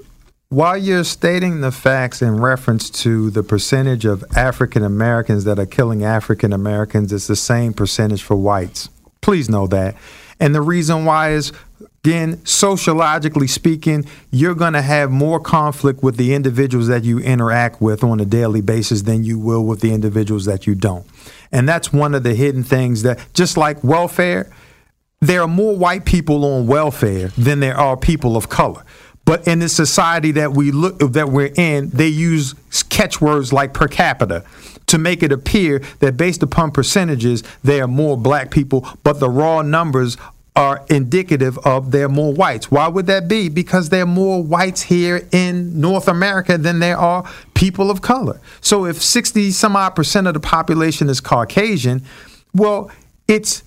S3: while you're stating the facts in reference to the percentage of African Americans that are killing African Americans, it's the same percentage for whites. Please know that. And the reason why is again, sociologically speaking, you're going to have more conflict with the individuals that you interact with on a daily basis than you will with the individuals that you don't. And that's one of the hidden things that, just like welfare, there are more white people on welfare than there are people of color. But in the society that we look that we're in, they use catchwords like per capita to make it appear that based upon percentages, there are more black people, but the raw numbers are indicative of there are more whites. Why would that be? Because there are more whites here in North America than there are people of color. So if 60 some odd percent of the population is Caucasian, well, it's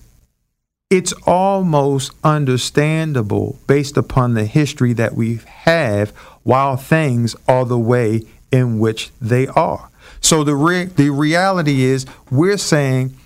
S3: it's almost understandable based upon the history that we have while things are the way in which they are. So the re- the reality is we're saying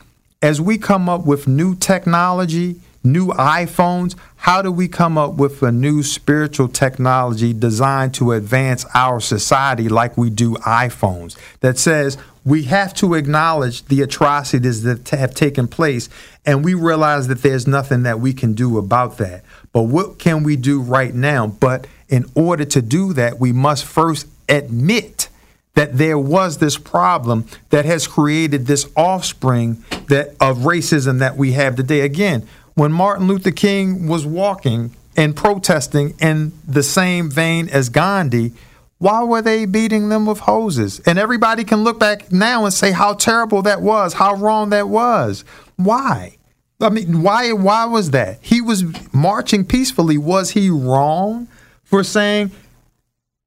S3: as we come up with new technology, new iPhones, how do we come up with a new spiritual technology designed to advance our society like we do iPhones that says we have to acknowledge the atrocities that have taken place and we realize that there's nothing that we can do about that. But what can we do right now? But in order to do that, we must first admit that there was this problem that has created this offspring that of racism that we have today. Again, when Martin Luther King was walking and protesting in the same vein as Gandhi, why were they beating them with hoses? And everybody can look back now and say how terrible that was, how wrong that was. Why? I mean, why why was that? He was marching peacefully. Was he wrong for saying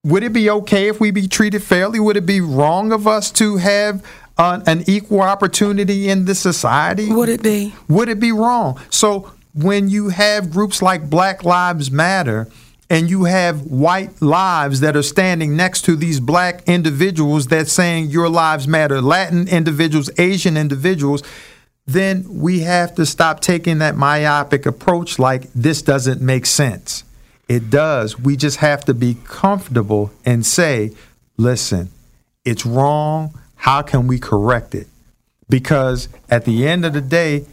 S3: would it be okay if we be treated fairly? Would it be wrong of us to have uh, an equal opportunity in this society?
S1: Would it be?
S3: Would it be wrong? So when you have groups like Black Lives Matter and you have white lives that are standing next to these black individuals that saying your lives matter, Latin individuals, Asian individuals, then we have to stop taking that myopic approach like this doesn't make sense. It does. We just have to be comfortable and say, listen, it's wrong. How can we correct it? Because at the end of the day,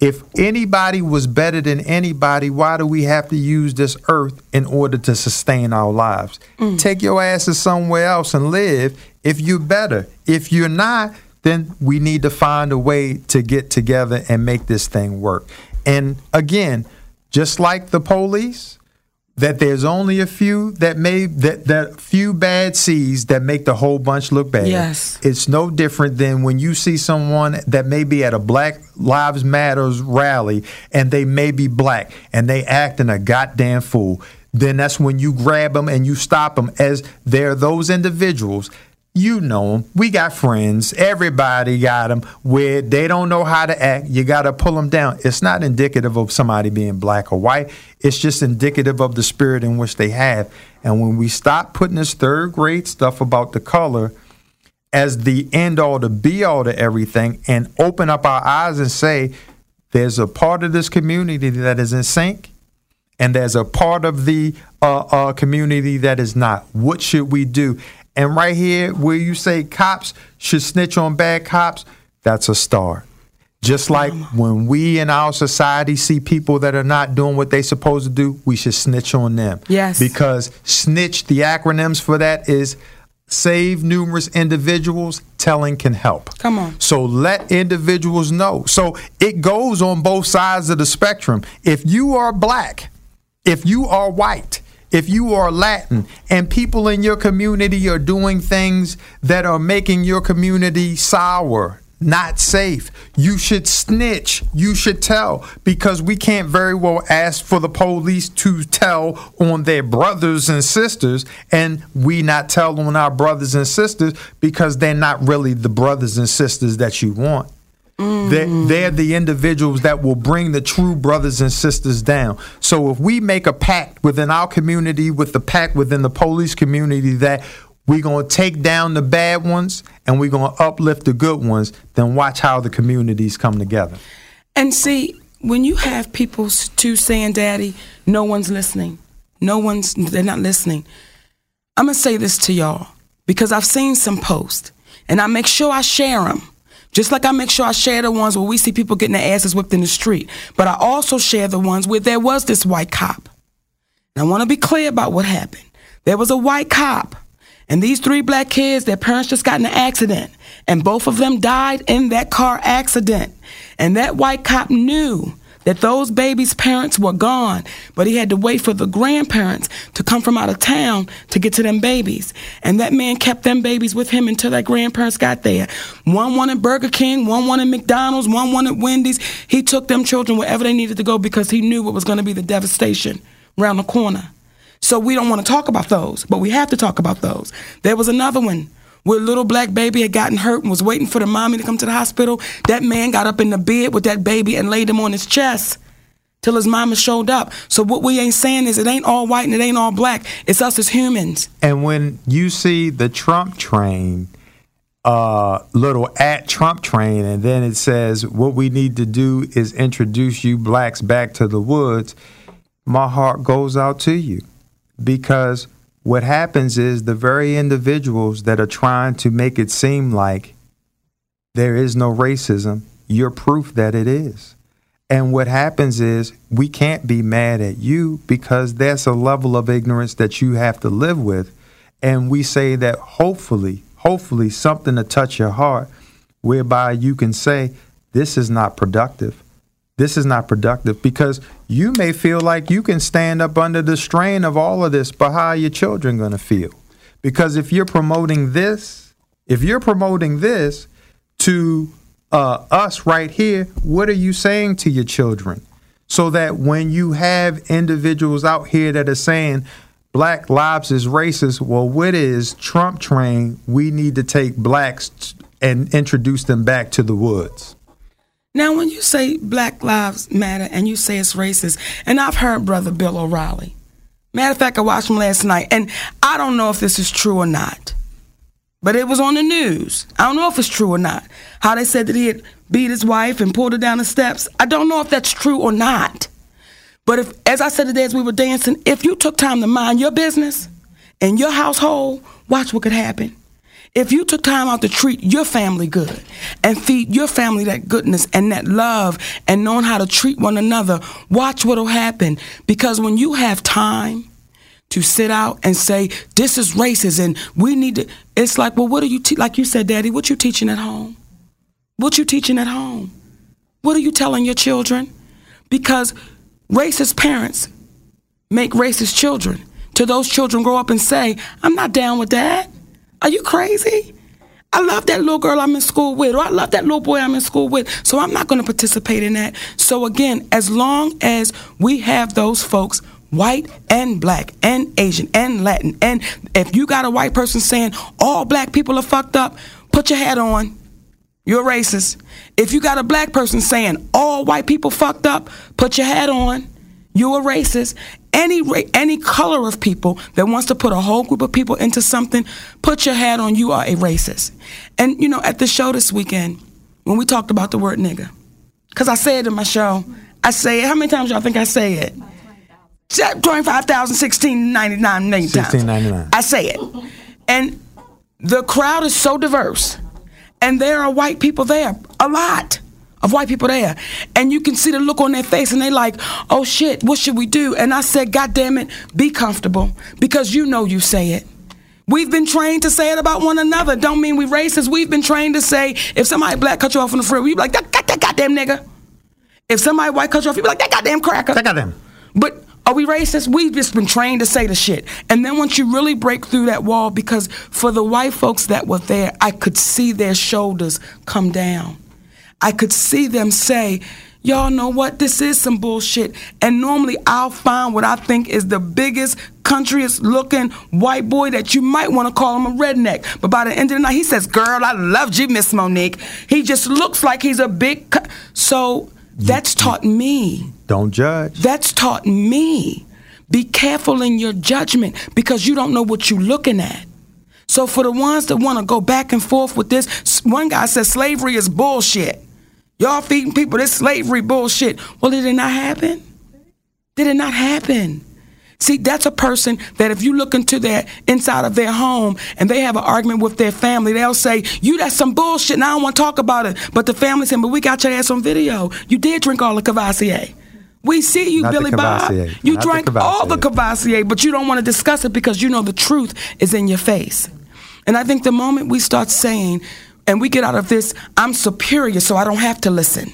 S3: if anybody was better than anybody, why do we have to use this earth in order to sustain our lives? Mm. Take your asses somewhere else and live if you're better. If you're not, then we need to find a way to get together and make this thing work. And again, just like the police, that there's only a few that may that that few bad seeds that make the whole bunch look bad.
S1: Yes.
S3: It's no different than when you see someone that may be at a Black Lives Matters rally and they may be black and they acting a goddamn fool. Then that's when you grab them and you stop them as they're those individuals you know them. We got friends. Everybody got them where they don't know how to act. You got to pull them down. It's not indicative of somebody being black or white. It's just indicative of the spirit in which they have. And when we stop putting this third grade stuff about the color as the end all, the be all to everything, and open up our eyes and say, there's a part of this community that is in sync and there's a part of the uh, uh, community that is not. What should we do? And right here, where you say cops should snitch on bad cops, that's a start. Just like when we in our society see people that are not doing what they supposed to do, we should snitch on them.
S1: Yes.
S3: Because snitch, the acronyms for that is save numerous individuals, telling can help.
S1: Come on.
S3: So let individuals know. So it goes on both sides of the spectrum. If you are black, if you are white, if you are Latin, and people in your community are doing things that are making your community sour, not safe. You should snitch. You should tell because we can't very well ask for the police to tell on their brothers and sisters and we not tell on our brothers and sisters because they're not really the brothers and sisters that you want. They're, they're the individuals that will bring the true brothers and sisters down. So if we make a pact within our community, with the pact within the police community, that we're going to take down the bad ones and we're going to uplift the good ones, then watch how the communities come together.
S1: And see, when you have people too saying, Daddy, no one's listening. No one's, they're not listening. I'm going to say this to y'all because I've seen some posts and I make sure I share them. Just like I make sure I share the ones where we see people getting their asses whipped in the street. But I also share the ones where there was this white cop. And I want to be clear about what happened. There was a white cop, and these three black kids, their parents just got in an accident, and both of them died in that car accident. And that white cop knew that those babies' parents were gone, but he had to wait for the grandparents to come from out of town to get to them babies. And that man kept them babies with him until that grandparents got there. One wanted Burger King, one wanted McDonald's, one wanted Wendy's. He took them children wherever they needed to go because he knew what was going to be the devastation around the corner. So we don't want to talk about those, but we have to talk about those. There was another one where little black baby had gotten hurt and was waiting for the mommy to come to the hospital. That man got up in the bed with that baby and laid him on his chest till his mama showed up. So what we ain't saying is it ain't all white and it ain't all black. It's us as humans.
S3: And when you see the Trump train, uh, little at Trump train, and then it says, What we need to do is introduce you blacks back to the woods, my heart goes out to you. Because what happens is the very individuals that are trying to make it seem like there is no racism, you're proof that it is. And what happens is we can't be mad at you because that's a level of ignorance that you have to live with. And we say that hopefully, hopefully, something to touch your heart whereby you can say, This is not productive. This is not productive because you may feel like you can stand up under the strain of all of this, but how are your children going to feel? Because if you're promoting this, if you're promoting this to uh, us right here, what are you saying to your children? So that when you have individuals out here that are saying black lives is racist, well, what is Trump train? We need to take blacks and introduce them back to the woods.
S1: Now, when you say Black Lives Matter and you say it's racist, and I've heard Brother Bill O'Reilly. Matter of fact, I watched him last night, and I don't know if this is true or not, but it was on the news. I don't know if it's true or not. How they said that he had beat his wife and pulled her down the steps. I don't know if that's true or not. But if, as I said today as we were dancing, if you took time to mind your business and your household, watch what could happen. If you took time out to treat your family good and feed your family that goodness and that love and knowing how to treat one another, watch what'll happen. Because when you have time to sit out and say, this is racist and we need to, it's like, well, what are you, te- like you said, Daddy, what you teaching at home? What you teaching at home? What are you telling your children? Because racist parents make racist children. To those children grow up and say, I'm not down with that. Are you crazy? I love that little girl I'm in school with, or I love that little boy I'm in school with, so I'm not going to participate in that. So, again, as long as we have those folks, white and black and Asian and Latin, and if you got a white person saying all black people are fucked up, put your hat on. You're racist. If you got a black person saying all white people fucked up, put your hat on. You're a racist. Any any color of people that wants to put a whole group of people into something, put your hat on. You are a racist. And you know, at the show this weekend, when we talked about the word nigga, because I say it in my show, I say it. How many times y'all think I say it? 25,000, 1699 times.
S3: 1699.
S1: I say it. And the crowd is so diverse. And there are white people there, a lot of white people there. And you can see the look on their face and they like, oh shit, what should we do? And I said, God damn it, be comfortable because you know you say it. We've been trained to say it about one another. Don't mean we racist. We've been trained to say if somebody black cut you off on the freeway, we be like, that, that, that goddamn nigga. If somebody white cut you off, you be like, that goddamn cracker.
S3: Out them.
S1: But Are we racist? We've just been trained to say the shit. And then once you really break through that wall, because for the white folks that were there, I could see their shoulders come down. I could see them say, Y'all know what? This is some bullshit. And normally I'll find what I think is the biggest, countryest looking white boy that you might want to call him a redneck. But by the end of the night, he says, Girl, I loved you, Miss Monique. He just looks like he's a big. Co- so that's taught me.
S3: Don't judge.
S1: That's taught me. Be careful in your judgment because you don't know what you're looking at. So for the ones that want to go back and forth with this, one guy says slavery is bullshit. Y'all feeding people this slavery bullshit. Well, did it not happen? Did it not happen? See, that's a person that if you look into their inside of their home and they have an argument with their family, they'll say, You that's some bullshit and I don't want to talk about it. But the family saying, But we got your ass on video. You did drink all the Courvoisier. We see you,
S3: Not
S1: Billy Bob. You
S3: Not the
S1: drank all the. Courvoisier, but you don't want to discuss it because you know the truth is in your face. And I think the moment we start saying, and we get out of this, I'm superior, so I don't have to listen.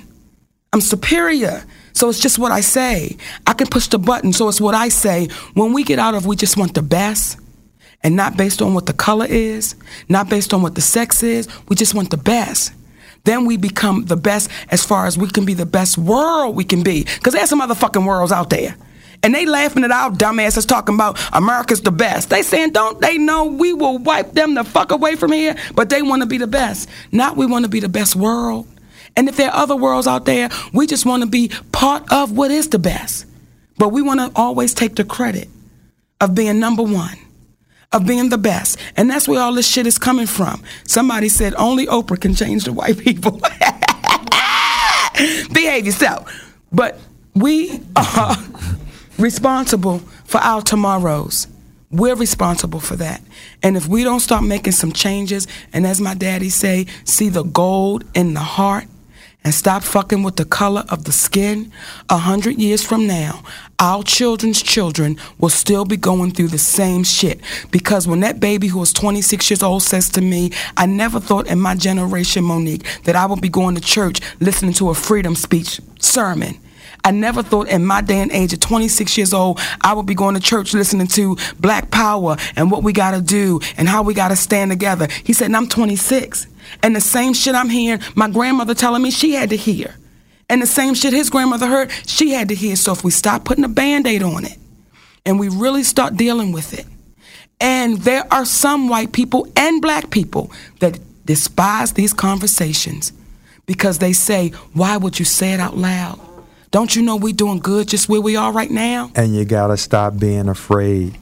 S1: I'm superior. So it's just what I say. I can push the button, so it's what I say. When we get out of we just want the best and not based on what the color is, not based on what the sex is, we just want the best. Then we become the best as far as we can be the best world we can be. Because there's some motherfucking worlds out there. And they laughing at our dumbasses talking about America's the best. They saying, don't they know we will wipe them the fuck away from here? But they want to be the best. Not we want to be the best world. And if there are other worlds out there, we just want to be part of what is the best. But we want to always take the credit of being number one, of being the best. And that's where all this shit is coming from. Somebody said only Oprah can change the white people. Behave yourself. But we are responsible for our tomorrows. We're responsible for that. And if we don't start making some changes, and as my daddy say, see the gold in the heart, and stop fucking with the color of the skin, a hundred years from now, our children's children will still be going through the same shit. Because when that baby who was 26 years old says to me, I never thought in my generation, Monique, that I would be going to church listening to a freedom speech sermon. I never thought in my day and age at 26 years old, I would be going to church listening to Black Power and what we got to do and how we got to stand together. He said, and I'm 26. And the same shit I'm hearing, my grandmother telling me she had to hear. And the same shit his grandmother heard, she had to hear. So if we stop putting a band aid on it and we really start dealing with it, and there are some white people and black people that despise these conversations because they say, Why would you say it out loud? Don't you know we're doing good just where we are right now?
S3: And you got to stop being afraid.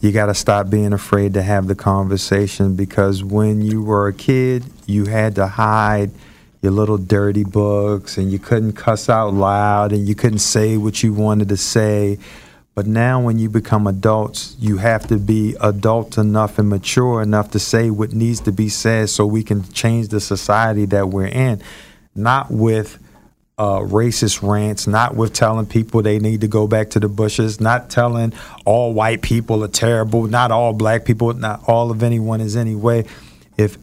S3: You got to stop being afraid to have the conversation because when you were a kid, you had to hide your little dirty books and you couldn't cuss out loud and you couldn't say what you wanted to say. But now, when you become adults, you have to be adult enough and mature enough to say what needs to be said so we can change the society that we're in, not with uh, racist rants, not with telling people they need to go back to the bushes, not telling all white people are terrible, not all black people, not all of anyone is anyway. If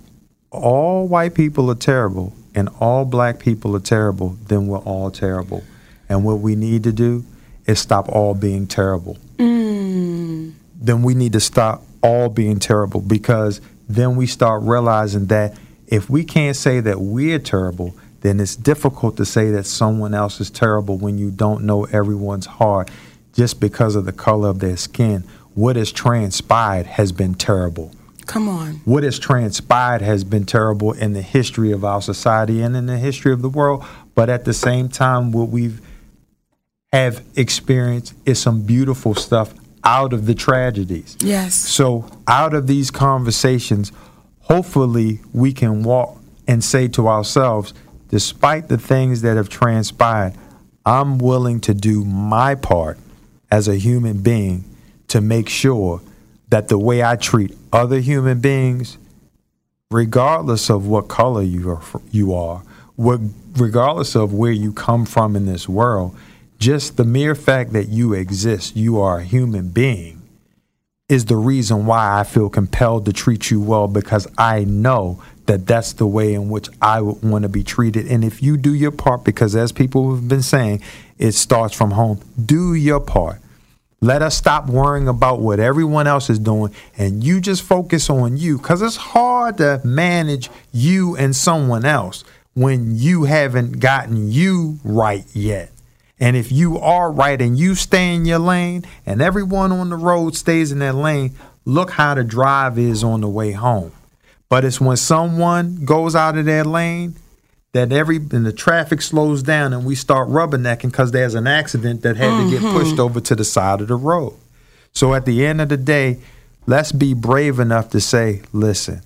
S3: all white people are terrible and all black people are terrible, then we're all terrible. And what we need to do is stop all being terrible. Then we need to stop all being terrible because then we start realizing that if we can't say that we're terrible, then it's difficult to say that someone else is terrible when you don't know everyone's heart just because of the color of their skin. What has transpired has been terrible.
S1: Come on.
S3: What has transpired has been terrible in the history of our society and in the history of the world. But at the same time, what we've have experienced is some beautiful stuff out of the tragedies.
S1: Yes.
S3: So, out of these conversations, hopefully we can walk and say to ourselves, despite the things that have transpired, I'm willing to do my part as a human being to make sure that the way I treat other human beings, regardless of what color you are, you are what, regardless of where you come from in this world, just the mere fact that you exist, you are a human being, is the reason why I feel compelled to treat you well because I know that that's the way in which I would want to be treated. And if you do your part, because as people have been saying, it starts from home, do your part. Let us stop worrying about what everyone else is doing and you just focus on you because it's hard to manage you and someone else when you haven't gotten you right yet. And if you are right and you stay in your lane and everyone on the road stays in their lane, look how the drive is on the way home. But it's when someone goes out of their lane that every and the traffic slows down and we start rubbernecking because there's an accident that had mm-hmm. to get mm-hmm. pushed over to the side of the road. So at the end of the day, let's be brave enough to say, listen,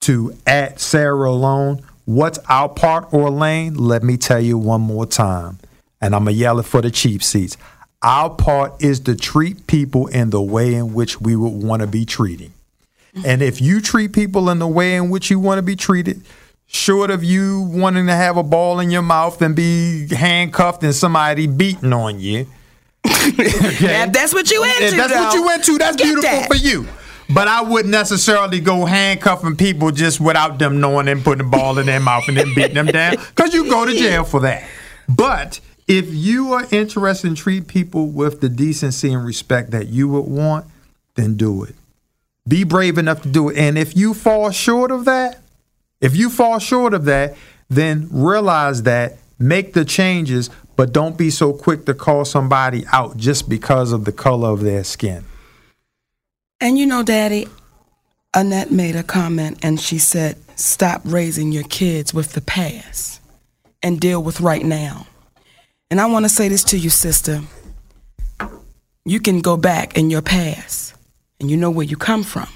S3: to at Sarah alone, what's our part or lane? Let me tell you one more time. And I'm going to yell it for the cheap seats. Our part is to treat people in the way in which we would want to be treated. And if you treat people in the way in which you want to be treated, short of you wanting to have a ball in your mouth and be handcuffed and somebody beating on you.
S1: okay? that's what you into.
S3: If that's
S1: though.
S3: what you into. That's beautiful that. for you. But I wouldn't necessarily go handcuffing people just without them knowing and putting a ball in their mouth and then beating them down because you go to jail for that. But if you are interested in treat people with the decency and respect that you would want, then do it. Be brave enough to do it. And if you fall short of that, if you fall short of that, then realize that, make the changes, but don't be so quick to call somebody out just because of the color of their skin.
S1: And you know, Daddy, Annette made a comment and she said, Stop raising your kids with the past and deal with right now. And I want to say this to you, sister. You can go back in your past and you know where you come from.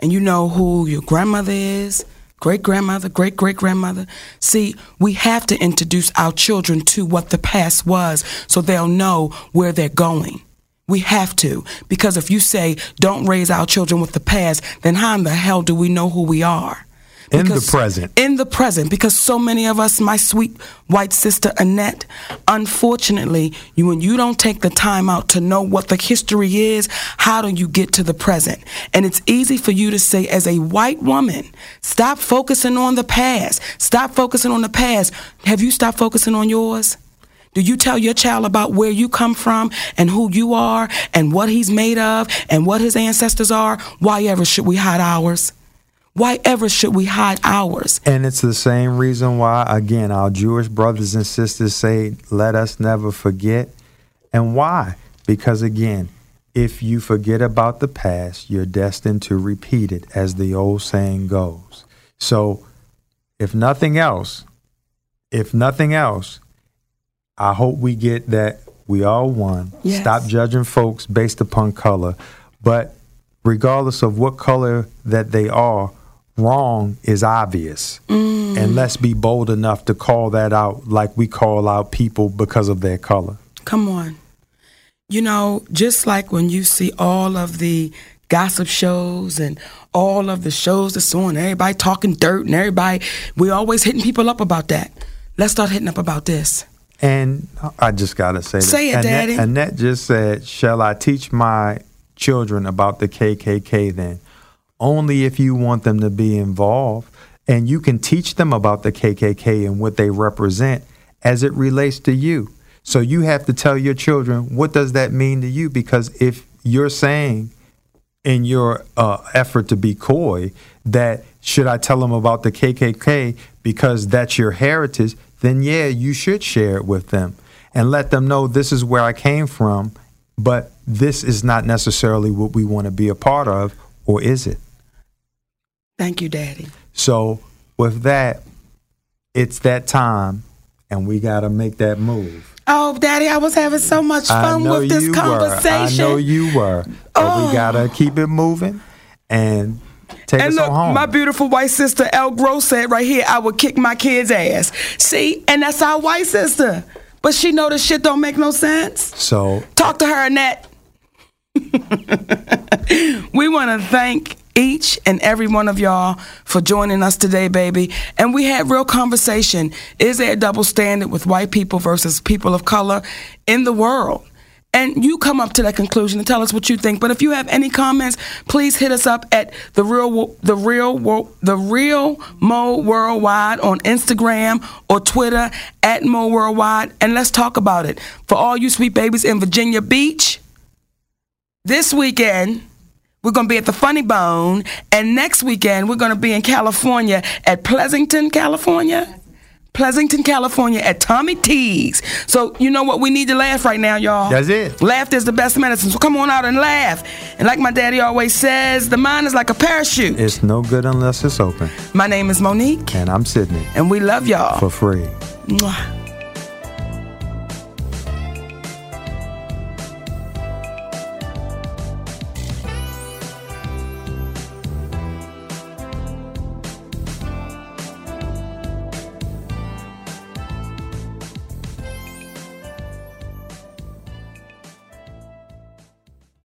S1: And you know who your grandmother is, great grandmother, great great grandmother. See, we have to introduce our children to what the past was so they'll know where they're going. We have to. Because if you say, don't raise our children with the past, then how in the hell do we know who we are?
S3: In the present.
S1: In the present, because so many of us, my sweet white sister Annette, unfortunately, you when you don't take the time out to know what the history is, how do you get to the present? And it's easy for you to say, as a white woman, stop focusing on the past. Stop focusing on the past. Have you stopped focusing on yours? Do you tell your child about where you come from and who you are and what he's made of and what his ancestors are? Why ever should we hide ours? Why ever should we hide ours?
S3: And it's the same reason why, again, our Jewish brothers and sisters say, let us never forget. And why? Because, again, if you forget about the past, you're destined to repeat it, as the old saying goes. So, if nothing else, if nothing else, I hope we get that we all won. Yes. Stop judging folks based upon color. But regardless of what color that they are, wrong is obvious. Mm. And let's be bold enough to call that out like we call out people because of their color.
S1: Come on. You know, just like when you see all of the gossip shows and all of the shows that's on, everybody talking dirt and everybody, we always hitting people up about that. Let's start hitting up about this.
S3: And I just got to say
S1: Say it,
S3: Annette,
S1: Daddy.
S3: Annette just said, Shall I teach my children about the KKK then? Only if you want them to be involved. And you can teach them about the KKK and what they represent as it relates to you. So you have to tell your children, what does that mean to you? Because if you're saying in your uh, effort to be coy that should I tell them about the KKK because that's your heritage, then yeah, you should share it with them and let them know this is where I came from, but this is not necessarily what we want to be a part of, or is it?
S1: Thank you, Daddy.
S3: So, with that, it's that time, and we got to make that move.
S1: Oh, Daddy, I was having so much fun with this conversation.
S3: Were. I know you were. But oh. we got to keep it moving and take
S1: and
S3: us
S1: look,
S3: home.
S1: My beautiful white sister, El Gross, said right here, I would kick my kid's ass. See? And that's our white sister. But she know this shit don't make no sense.
S3: So.
S1: Talk to her, Annette. we want to thank each and every one of y'all for joining us today, baby. And we had real conversation. Is there a double standard with white people versus people of color in the world? and you come up to that conclusion and tell us what you think. But if you have any comments, please hit us up at the real the real the real Mo Worldwide on Instagram or Twitter at Mo Worldwide, and let's talk about it. For all you sweet babies in Virginia Beach, this weekend. We're going to be at the Funny Bone, and next weekend we're going to be in California at Pleasanton, California. Pleasanton, California at Tommy T's. So you know what? We need to laugh right now, y'all.
S3: That's it.
S1: Laughter is the best medicine. So come on out and laugh. And like my daddy always says, the mind is like a parachute.
S3: It's no good unless it's open.
S1: My name is Mo'Nique.
S3: And I'm Sidney.
S1: And we love y'all.
S3: For free.
S1: Mwah.